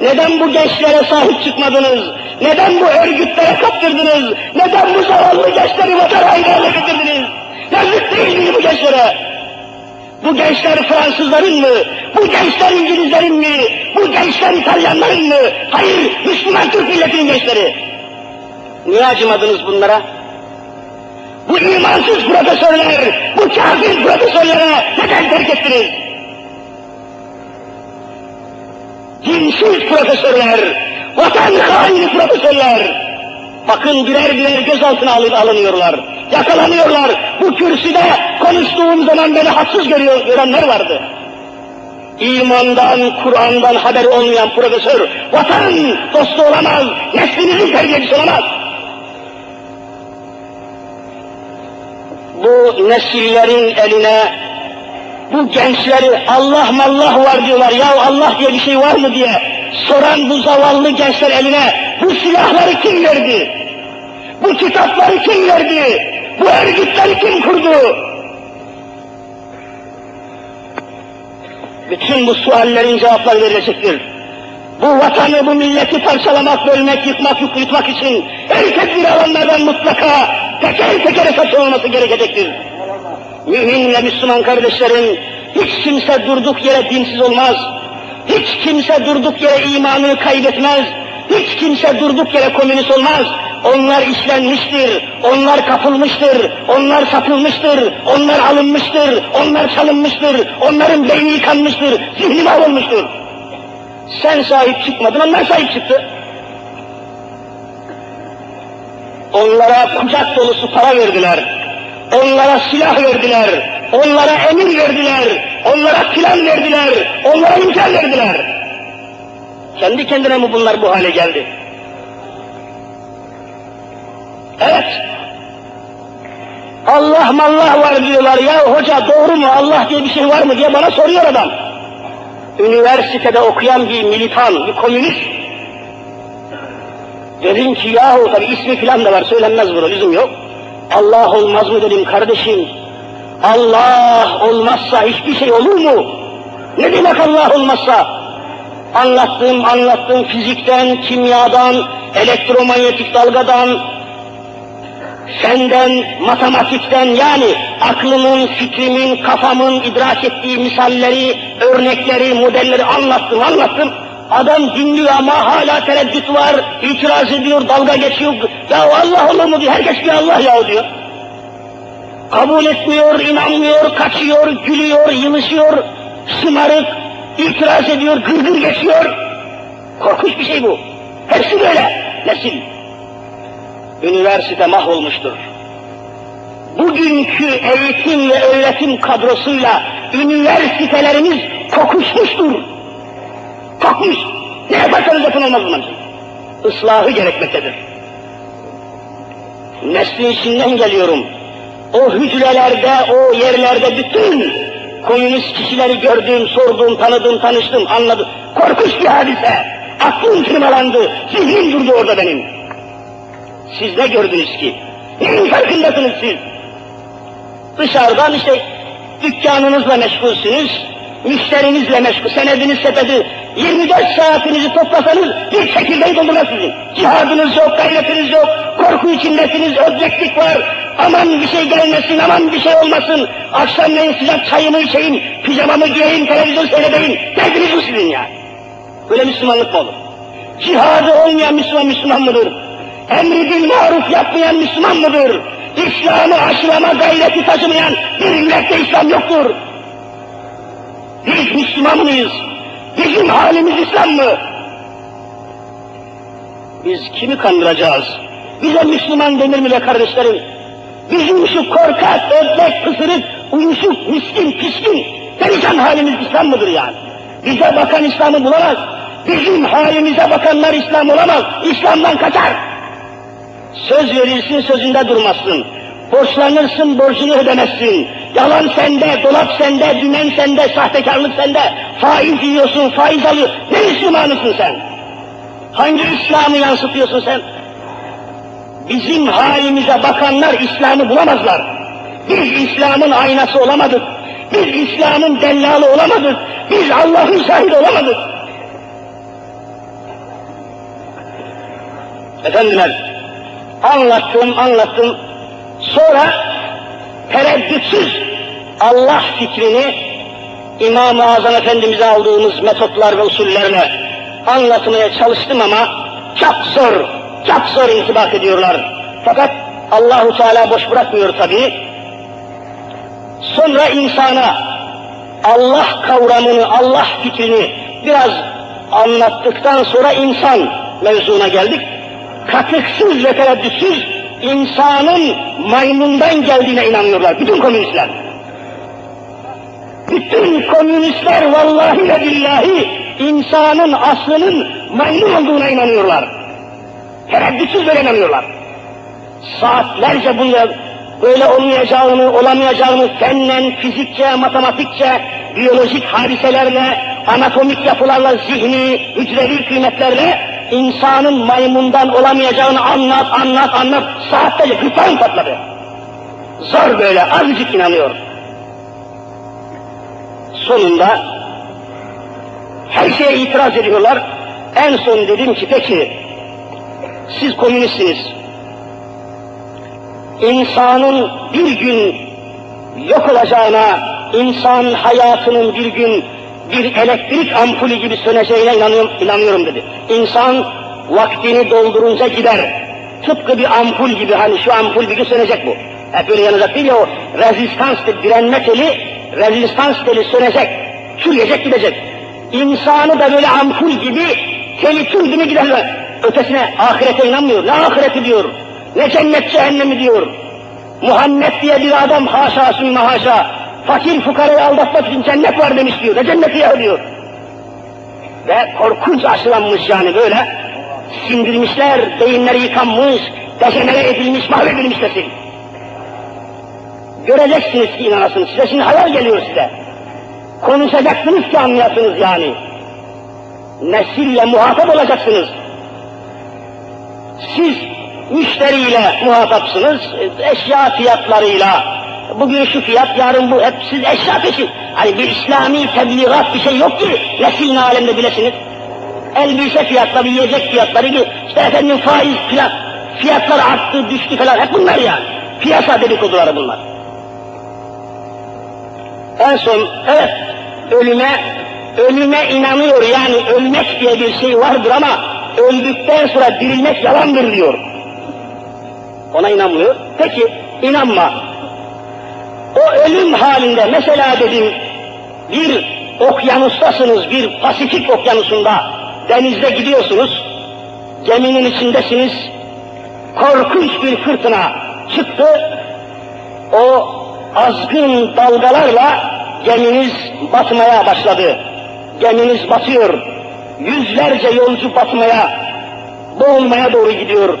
Neden bu gençlere sahip çıkmadınız? Neden bu örgütlere kaptırdınız? Neden bu zavallı gençleri vatan haline getirdiniz? Yazık değil mi bu gençlere? Bu gençler Fransızların mı? Bu gençler İngilizlerin mi? Bu gençler İtalyanların mı? Hayır, Müslüman Türk milletinin gençleri. Niye acımadınız bunlara? Bu imansız profesörler, bu kafir profesörlere neden terk ettiniz? Dinsiz profesörler, vatan haini profesörler, bakın birer birer gözaltına alınıyorlar, yakalanıyorlar. Bu kürsüde konuştuğum zaman beni haksız görüyor, görenler vardı. İmandan, Kur'an'dan haberi olmayan profesör, vatan dostu olamaz, neslinizin terbiyecisi olamaz. Bu nesillerin eline bu gençleri Allah mallah var diyorlar. Ya Allah diye bir şey var mı diye soran bu zavallı gençler eline bu silahları kim verdi? Bu kitapları kim verdi? Bu örgütleri kim kurdu? Bütün bu suallerin cevapları verilecektir. Bu vatanı, bu milleti parçalamak, bölmek, yıkmak, yutmak için herkes bir alanlardan mutlaka teker teker esas olması gerekecektir. Mümin ve Müslüman kardeşlerim, hiç kimse durduk yere dinsiz olmaz. Hiç kimse durduk yere imanını kaybetmez. Hiç kimse durduk yere komünist olmaz. Onlar işlenmiştir, onlar kapılmıştır, onlar satılmıştır, onlar alınmıştır, onlar çalınmıştır, onların beyni yıkanmıştır, zihni mahvolmuştur. Sen sahip çıkmadın, onlar sahip çıktı. Onlara kucak dolusu para verdiler. Onlara silah verdiler. Onlara emir verdiler. Onlara plan verdiler. Onlara imkan verdiler. Kendi kendine mi bunlar bu hale geldi? Evet. Allah mallah var diyorlar ya hoca doğru mu Allah diye bir şey var mı diye bana soruyor adam. Üniversitede okuyan bir militan, bir komünist. Dedim ki yahu tabi ismi filan da var söylenmez burada lüzum yok. Allah olmaz mı dedim kardeşim. Allah olmazsa hiçbir şey olur mu? Ne demek Allah olmazsa? Anlattığım anlattığım fizikten, kimyadan, elektromanyetik dalgadan, senden, matematikten yani aklımın, fikrimin, kafamın idrak ettiği misalleri, örnekleri, modelleri anlattım, anlattım. Adam dinliyor ama hala tereddüt var, itiraz ediyor, dalga geçiyor. Ya Allah olur mu diyor, herkes bir Allah ya diyor. Kabul etmiyor, inanmıyor, kaçıyor, gülüyor, yılışıyor, şımarık, itiraz ediyor, gırgır geçiyor. Korkunç bir şey bu. Hepsi böyle. Nesil? Üniversite mahvolmuştur. Bugünkü eğitim ve öğretim kadrosuyla üniversitelerimiz kokuşmuştur. Kokmuş. Ne yaparsanız yapın olmaz bundan şey. Islahı gerekmektedir. Neslin içinden geliyorum. O hücrelerde, o yerlerde bütün komünist kişileri gördüm, sordum, tanıdım, tanıştım, anladım. Korkunç bir hadise. Aklım tırmalandı, zihnim durdu orada benim. Siz ne gördünüz ki? Neyin farkındasınız siz? Dışarıdan işte dükkanınızla meşgulsünüz, müşterinizle meşgul, senediniz sepeti, 24 saatinizi toplasanız bir çekirdeği doldurmaz sizin. Cihadınız yok, gayretiniz yok, korku içindesiniz, objektif var. Aman bir şey gelmesin, aman bir şey olmasın. Akşamleyin sıcak çayımı içeyim, pijamamı giyeyim, televizyon seyredeyim. Derdiniz bu sizin ya. Böyle Müslümanlık mı olur? Cihadı olmayan Müslüman Müslüman mıdır? Emri bil maruf yapmayan Müslüman mıdır? İslam'ı aşılama gayreti taşımayan bir millette İslam yoktur. Biz Müslüman mıyız? Bizim halimiz İslam mı? Biz kimi kandıracağız? Bize Müslüman denir mi be kardeşlerim? Bizim şu korkak, ödlek, pısırık, uyuşuk, miskin, piskin, perişan halimiz İslam mıdır yani? Bize bakan İslam'ı bulamaz. Bizim halimize bakanlar İslam olamaz. İslam'dan kaçar. Söz verirsin sözünde durmazsın. Borçlanırsın borcunu ödemezsin. Yalan sende, dolap sende, dümen sende, sahtekarlık sende. Faiz yiyorsun, faiz alıyor. Ne Müslümanısın sen? Hangi İslam'ı yansıtıyorsun sen? Bizim halimize bakanlar İslam'ı bulamazlar. Biz İslam'ın aynası olamadık. Biz İslam'ın dellalı olamadık. Biz Allah'ın şahidi olamadık. Efendiler, anlattım, anlattım. Sonra tereddütsüz Allah fikrini İmam-ı Azam Efendimiz'e aldığımız metotlar ve usullerle anlatmaya çalıştım ama çok zor, çok zor intibak ediyorlar. Fakat Allahu Teala boş bırakmıyor tabii. Sonra insana Allah kavramını, Allah fikrini biraz anlattıktan sonra insan mevzuna geldik. Katıksız ve tereddütsüz insanın maymundan geldiğine inanıyorlar. Bütün komünistler. Bütün komünistler vallahi ve billahi insanın aslının maymun olduğuna inanıyorlar. Tereddütsüz böyle inanıyorlar. Saatlerce bunlar böyle olmayacağını, olamayacağını fennen, fizikçe, matematikçe, biyolojik hadiselerle, anatomik yapılarla, zihni, hücrevi kıymetlerle insanın maymundan olamayacağını anlat, anlat, anlat. Saatlerce gırtlağım patladı. Zor böyle, azıcık inanıyor. Sonunda her şeye itiraz ediyorlar. En son dedim ki peki siz komünistsiniz. İnsanın bir gün yok olacağına, insan hayatının bir gün bir elektrik ampulü gibi söneceğine inanıyorum, inanıyorum dedi. İnsan vaktini doldurunca gider. Tıpkı bir ampul gibi hani şu ampul bir gün sönecek bu. Hep öyle yanacak değil ya o rezistans direnme teli, rezistans teli sönecek, çürüyecek gidecek. İnsanı da böyle ampul gibi teli çürdü mü gider. Ötesine ahirete inanmıyor. Ne ahireti diyor, ne cennet cehennemi diyor. Muhammed diye bir adam haşa sümme haşa fakir fukarayı aldatmak için cennet var demiş diyor. Ne cenneti ya diyor. Ve korkunç aşılanmış yani böyle. Sindirmişler, beyinleri yıkanmış, dejenere edilmiş, mahvedilmiş desin. Göreceksiniz ki inanasınız. Size şimdi hayal geliyor size. Konuşacaksınız ki anlayasınız yani. Nesille muhatap olacaksınız. Siz müşteriyle muhatapsınız, eşya fiyatlarıyla, bugün şu fiyat, yarın bu, hep siz eşya peşin. Hani bir İslami tebliğat bir şey yok ki, nesil alemde bilesiniz. Elbise fiyatları, yiyecek fiyatları, işte efendim faiz fiyat, fiyatlar arttı, düştü falan, hep bunlar yani. Piyasa dedikoduları bunlar. En son, evet, ölüme ölüme inanıyor yani ölmek diye bir şey vardır ama öldükten sonra dirilmek yalandır diyor. Ona inanmıyor. Peki inanma. O ölüm halinde mesela dedim bir okyanustasınız, bir Pasifik okyanusunda denizde gidiyorsunuz, geminin içindesiniz, korkunç bir fırtına çıktı, o azgın dalgalarla geminiz batmaya başladı. Geminiz batıyor, yüzlerce yolcu batmaya, boğulmaya doğru gidiyor.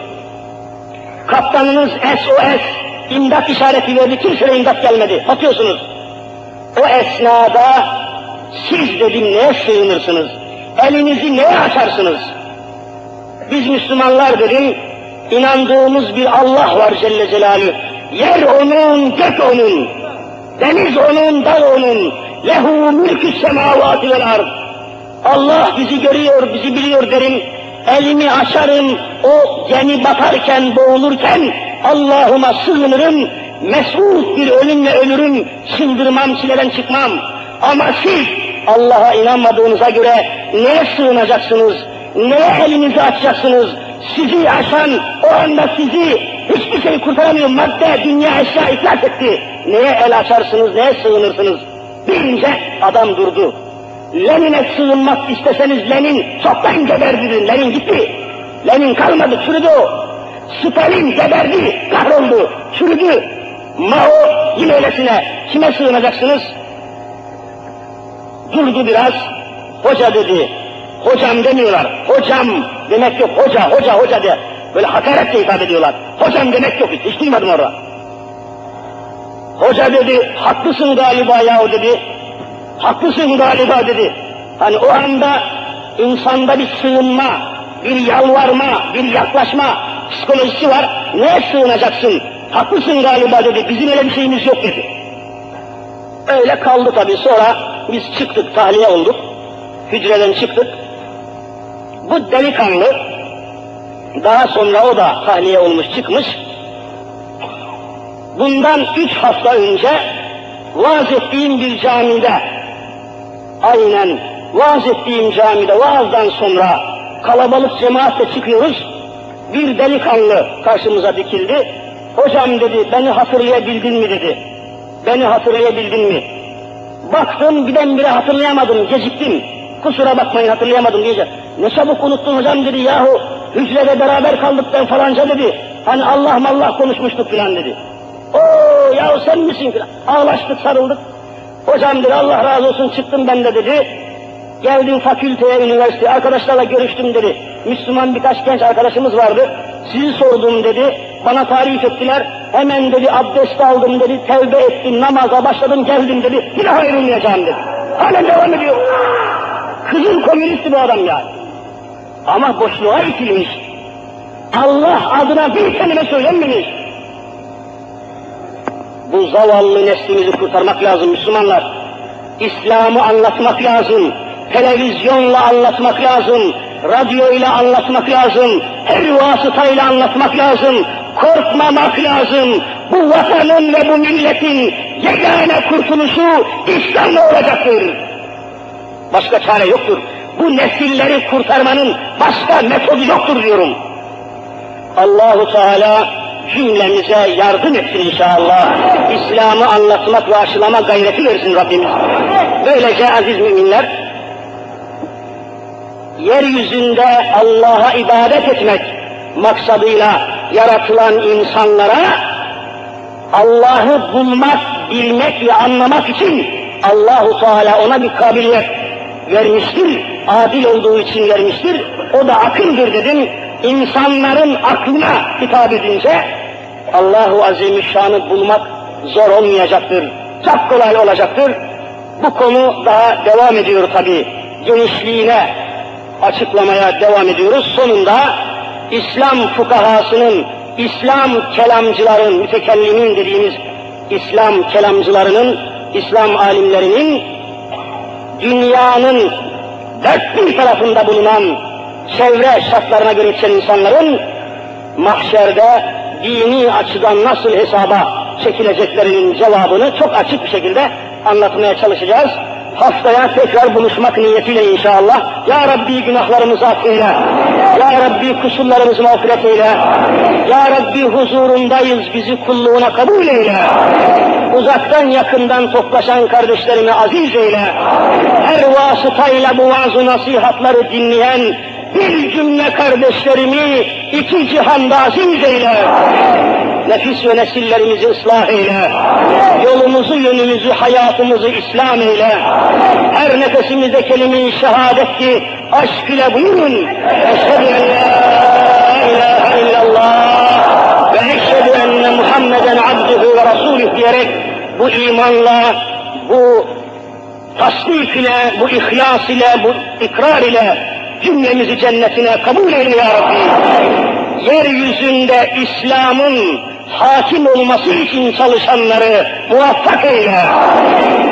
Kaptanınız SOS, imdat işareti verdi, kimseye imdat gelmedi, batıyorsunuz. O esnada siz dedim neye sığınırsınız? Elinizi neye açarsınız? Biz Müslümanlar dedim, inandığımız bir Allah var Celle Celaluhu. Yer onun, gök onun, deniz onun, dağ onun. Lehu mülkü semavati vel ard. Allah bizi görüyor, bizi biliyor derim. Elimi açarım, o gemi batarken, boğulurken Allah'ıma sığınırım, mesut bir ölümle ölürüm, çıldırmam, çileden çıkmam. Ama siz Allah'a inanmadığınıza göre neye sığınacaksınız, neye elinizi açacaksınız? Sizi aşan, o anda sizi hiçbir şey kurtaramıyor, madde, dünya, eşya iflas etti. Neye el açarsınız, neye sığınırsınız? Deyince adam durdu. Lenin'e sığınmak isteseniz Lenin çoktan geberdi. Lenin gitti. Lenin kalmadı, çürüdü. Stalin geberdi, kahroldu, çürüdü. Mao yine öylesine. Kime sığınacaksınız? Durdu biraz. Hoca dedi. Hocam demiyorlar. Hocam demek yok. Hoca, hoca, hoca diye. Böyle hakaretle hitap ediyorlar. Hocam demek yok. Hiç duymadım orada. Hoca dedi, haklısın galiba yahu dedi. Haklısın galiba dedi. Hani o anda insanda bir sığınma, bir yalvarma, bir yaklaşma psikolojisi var. Neye sığınacaksın? Haklısın galiba dedi. Bizim öyle bir şeyimiz yok dedi. Öyle kaldı tabii. Sonra biz çıktık, tahliye olduk. Hücreden çıktık. Bu delikanlı daha sonra o da tahliye olmuş çıkmış. Bundan üç hafta önce vaaz ettiğim bir camide aynen vaaz ettiğim camide vaazdan sonra kalabalık cemaatle çıkıyoruz. Bir delikanlı karşımıza dikildi. Hocam dedi beni hatırlayabildin mi dedi. Beni hatırlayabildin mi? Baktım birdenbire hatırlayamadım, geciktim. Kusura bakmayın hatırlayamadım diyecek. Ne çabuk unuttun hocam dedi yahu. Hücrede beraber kaldık ben falanca dedi. Hani Allah mallah konuşmuştuk filan dedi. Oo yahu sen misin filan. Ağlaştık sarıldık. Hocam dedi Allah razı olsun çıktım ben de dedi. Geldim fakülteye, üniversiteye, arkadaşlarla görüştüm dedi. Müslüman birkaç genç arkadaşımız vardı. Sizi sordum dedi. Bana tarif ettiler. Hemen dedi abdest aldım dedi. Tevbe ettim, namaza başladım, geldim dedi. Bir daha ayrılmayacağım dedi. Halen devam ediyor. Kızıl komünisti bu adam yani. Ama boşluğa itilmiş. Allah adına bir kelime söylenmemiş. Bu zavallı neslimizi kurtarmak lazım Müslümanlar. İslam'ı anlatmak lazım. Televizyonla anlatmak lazım. Radyoyla anlatmak lazım. Her vasıtayla anlatmak lazım. Korkmamak lazım. Bu vatanın ve bu milletin yegane kurtuluşu İslam'la olacaktır. Başka çare yoktur. Bu nesilleri kurtarmanın başka metodu yoktur diyorum. Allahu Teala cümlemize yardım etsin inşallah. İslam'ı anlatmak ve aşılama gayreti versin Rabbimiz. Böylece aziz müminler, yeryüzünde Allah'a ibadet etmek maksadıyla yaratılan insanlara Allah'ı bulmak, bilmek ve anlamak için Allahu Teala ona bir kabiliyet vermiştir. Adil olduğu için vermiştir. O da akıldır dedim. İnsanların aklına hitap edince Allahu Azimüşşan'ı bulmak zor olmayacaktır. Çok kolay olacaktır. Bu konu daha devam ediyor tabi. Genişliğine açıklamaya devam ediyoruz. Sonunda İslam fukahasının, İslam kelamcıların, mütekellimin dediğimiz İslam kelamcılarının, İslam alimlerinin dünyanın dört bir tarafında bulunan çevre şartlarına göre yetişen insanların mahşerde dini açıdan nasıl hesaba çekileceklerinin cevabını çok açık bir şekilde anlatmaya çalışacağız. Haftaya tekrar buluşmak niyetiyle inşallah. Ya Rabbi günahlarımızı affeyle. Ya Rabbi kusurlarımızı mağfiret eyle. Ya Rabbi huzurundayız bizi kulluğuna kabul eyle. Uzaktan yakından toplaşan kardeşlerimi aziz eyle. Her vasıtayla bu vaaz nasihatları dinleyen bir cümle kardeşlerimi iki cihanda aziz eyle. Nefis ve nesillerimizi ıslah eyle. Yolumuzu, yönümüzü, hayatımızı İslam eyle. Her nefesimizde kelime-i şehadet ki aşk ile buyurun. Eşhedü en la ilahe illallah ve eşhedü enne Muhammeden abduhu ve rasulüh diyerek bu imanla, bu tasdik ile, bu ihlas ile, bu ikrar ile cümlemizi cennetine kabul eyle ya Rabbi. Yeryüzünde İslam'ın hakim olması için çalışanları muvaffak eyle.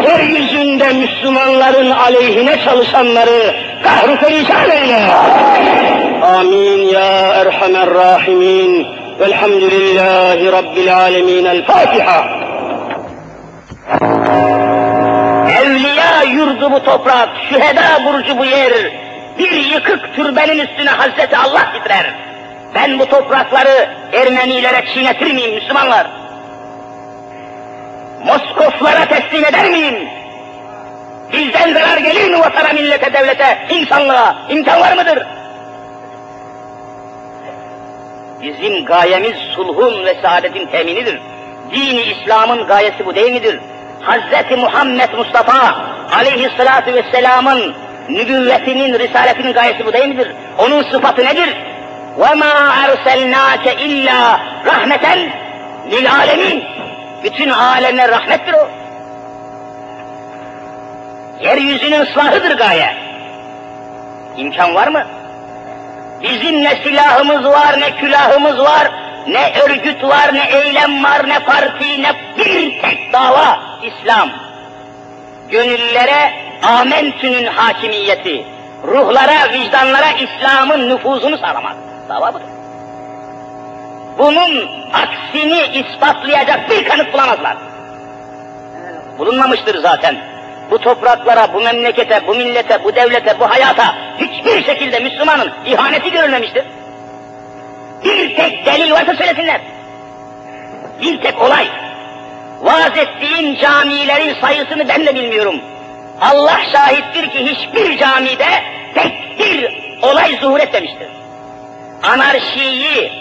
Yeryüzünde Müslümanların aleyhine çalışanları kahru perişan eyle. Amin ya Erhamer Rahimin. Velhamdülillahi Rabbil Alemin. El Fatiha. Evliya yurdu bu toprak, şüheda burcu bu yer, bir yıkık türbenin üstüne Hazreti Allah titrer. Ben bu toprakları Ermenilere çiğnetir miyim Müslümanlar? Moskoflara teslim eder miyim? Bizden zarar gelir mi vatana, millete, devlete, insanlığa? İmkan var mıdır? Bizim gayemiz sulhun ve saadetin teminidir. Dini İslam'ın gayesi bu değil midir? Hazreti Muhammed Mustafa aleyhissalatu vesselamın nübüvvetinin, risaletinin gayesi bu değil midir? Onun sıfatı nedir? وَمَا أَرْسَلْنَاكَ اِلَّا rahmeten lil alemin. Bütün alemler rahmettir o. Yeryüzünün ıslahıdır gaye. İmkan var mı? Bizim ne silahımız var, ne külahımız var, ne örgüt var, ne eylem var, ne parti, ne bir tek dava İslam. Gönüllere amentünün hakimiyeti, ruhlara, vicdanlara İslam'ın nüfuzunu sağlamak. Dava budur. Bunun aksini ispatlayacak bir kanıt bulamazlar. Bulunmamıştır zaten. Bu topraklara, bu memlekete, bu millete, bu devlete, bu hayata hiçbir şekilde Müslümanın ihaneti görülmemiştir. Bir tek delil varsa söylesinler. Bir tek olay. Vaaz ettiğim camilerin sayısını ben de bilmiyorum. Allah şahittir ki hiçbir camide tek bir olay zuhur etmemiştir. Anarşiyi,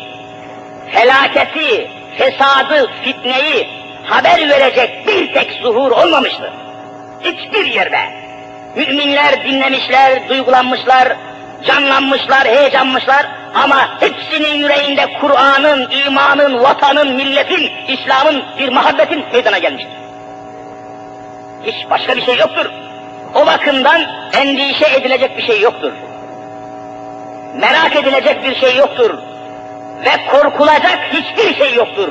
felaketi, fesadı, fitneyi haber verecek bir tek zuhur olmamıştır. Hiçbir yerde. Müminler dinlemişler, duygulanmışlar, canlanmışlar, heyecanmışlar ama hepsinin yüreğinde Kur'an'ın, imanın, vatanın, milletin, İslam'ın bir muhabbetin meydana gelmiştir. Hiç başka bir şey yoktur. O bakımdan endişe edilecek bir şey yoktur. Merak edilecek bir şey yoktur. Ve korkulacak hiçbir şey yoktur.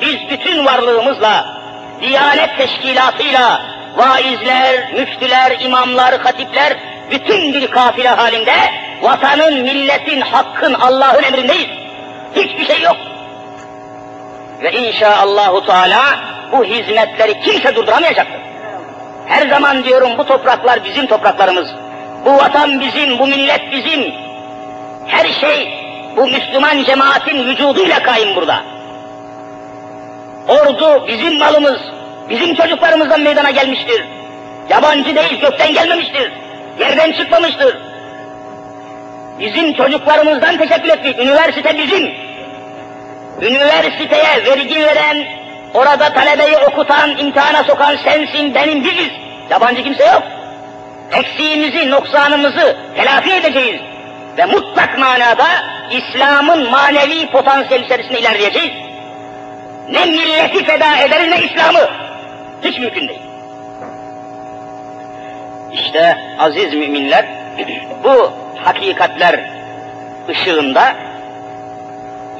Biz bütün varlığımızla, Diyanet Teşkilatı'yla, vaizler, müftüler, imamlar, hatipler, bütün bir kafile halinde vatanın, milletin, hakkın, Allah'ın emrindeyiz. Hiçbir şey yok. Ve inşaallahu teala bu hizmetleri kimse durduramayacaktır. Her zaman diyorum bu topraklar bizim topraklarımız. Bu vatan bizim, bu millet bizim. Her şey bu Müslüman cemaatin vücuduyla kaim burada. Ordu bizim malımız, bizim çocuklarımızdan meydana gelmiştir. Yabancı değil, gökten gelmemiştir. Yerden çıkmamıştır. Bizim çocuklarımızdan teşekkür ettik. Üniversite bizim. Üniversiteye vergi veren, orada talebeyi okutan, imtihana sokan sensin, benim biziz. Yabancı kimse yok. Eksiğimizi, noksanımızı telafi edeceğiz. Ve mutlak manada İslam'ın manevi potansiyel içerisinde ilerleyeceğiz. Ne milleti feda ederiz ne İslam'ı. Hiç mümkün değil. İşte aziz müminler, bu hakikatler ışığında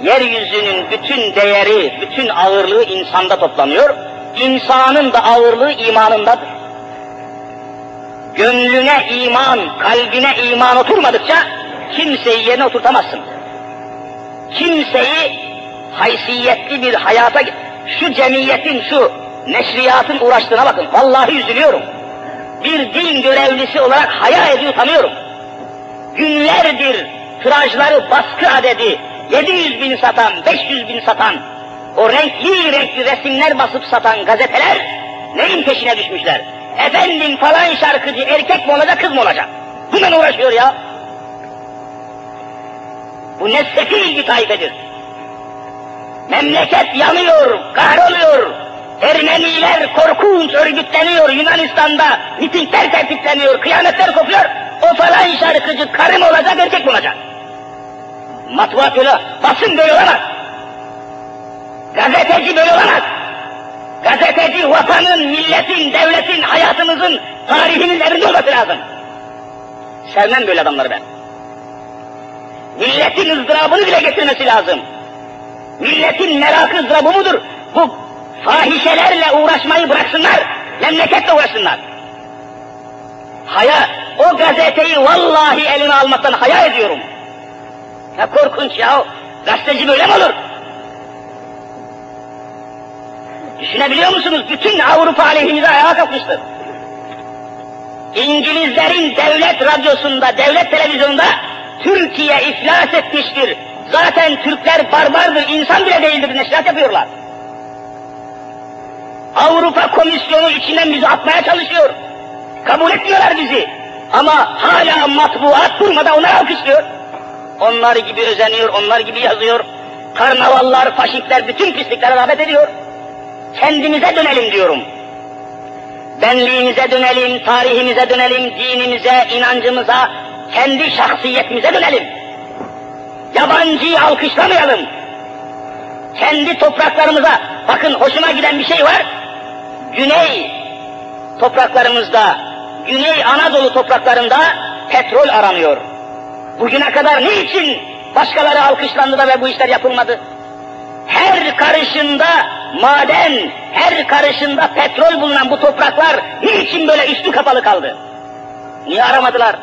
yeryüzünün bütün değeri, bütün ağırlığı insanda toplanıyor. İnsanın da ağırlığı imanındadır. Gönlüne iman, kalbine iman oturmadıkça kimseyi yerine oturtamazsın. Kimseyi haysiyetli bir hayata, şu cemiyetin, şu neşriyatın uğraştığına bakın. Vallahi üzülüyorum. bir din görevlisi olarak haya ediyor utanıyorum. Günlerdir tirajları baskı adedi 700 bin satan, 500 bin satan, o renkli renkli resimler basıp satan gazeteler neyin peşine düşmüşler? Efendim falan şarkıcı erkek mi olacak, kız mı olacak? Bununla uğraşıyor ya. Bu ne sefil bir taifedir. Memleket yanıyor, kahroluyor. Ermeniler korkunç örgütleniyor Yunanistan'da. Mitingler tertipleniyor, kıyametler kopuyor. O falan şarkıcı karı mı olacak, erkek mi olacak? Matbuat böyle, basın böyle olamaz. Gazeteci böyle olamaz. Gazeteci vatanın, milletin, devletin, hayatımızın, tarihinin elinde olması lazım. Sevmem böyle adamları ben. Milletin ızdırabını bile getirmesi lazım. Milletin merakı ızdırabı budur. Bu fahişelerle uğraşmayı bıraksınlar, memleketle uğraşsınlar. Haya, o gazeteyi vallahi elime almaktan haya ediyorum. Ne korkunç ya, gazeteci böyle mi olur? Düşünebiliyor musunuz? Bütün Avrupa aleyhimize ayağa kalkmıştır. İngilizlerin devlet radyosunda, devlet televizyonunda Türkiye iflas etmiştir. Zaten Türkler barbardır, insan bile değildir neşrat yapıyorlar. Avrupa Komisyonu içinden bizi atmaya çalışıyor. Kabul etmiyorlar bizi. Ama hala matbuat durmadan onları alkışlıyor. Onlar gibi özeniyor, onlar gibi yazıyor. Karnavallar, faşistler, bütün pisliklere rağbet ediyor. Kendimize dönelim diyorum. Benliğimize dönelim, tarihimize dönelim, dinimize, inancımıza, kendi şahsiyetimize dönelim. Yabancıyı alkışlamayalım. Kendi topraklarımıza, bakın hoşuma giden bir şey var. Güney topraklarımızda, Güney Anadolu topraklarında petrol aranıyor. Bugüne kadar niçin başkaları alkışlandı da ve bu işler yapılmadı? Her karışında maden, her karışında petrol bulunan bu topraklar niçin böyle üstü kapalı kaldı? Niye aramadılar?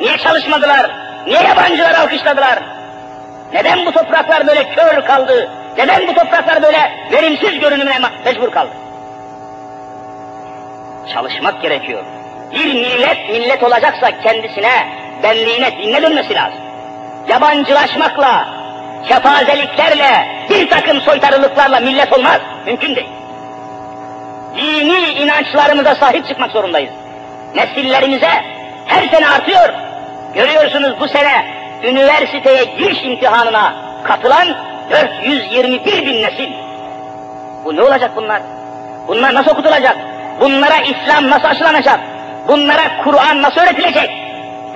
Niye çalışmadılar? Niye yabancılar alkışladılar? Neden bu topraklar böyle kör kaldı? Neden bu topraklar böyle verimsiz görünümüne mecbur kaldı? Çalışmak gerekiyor. Bir millet millet olacaksa kendisine, benliğine, dinle dönmesi lazım. Yabancılaşmakla, kepazeliklerle, bir takım soytarılıklarla millet olmaz. Mümkün değil. Dini inançlarımıza sahip çıkmak zorundayız. Nesillerimize her sene artıyor. Görüyorsunuz bu sene üniversiteye giriş imtihanına katılan 421 bin nesil. Bu ne olacak bunlar? Bunlar nasıl okutulacak? Bunlara İslam nasıl aşılanacak? Bunlara Kur'an nasıl öğretilecek?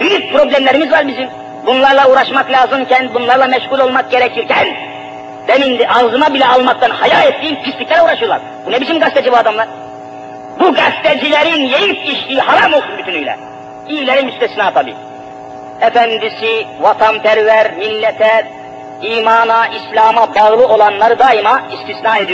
Büyük problemlerimiz var bizim. Bunlarla uğraşmak lazımken, bunlarla meşgul olmak gerekirken, demin de ağzıma bile almaktan haya ettiğim pisliklerle uğraşıyorlar. Bu ne biçim gazeteci bu adamlar? Bu gazetecilerin yiyip içtiği haram olsun bütünüyle. İyileri müstesna tabii. Efendisi, vatanperver, millete, imana, İslam'a bağlı olanları daima istisna ediyor.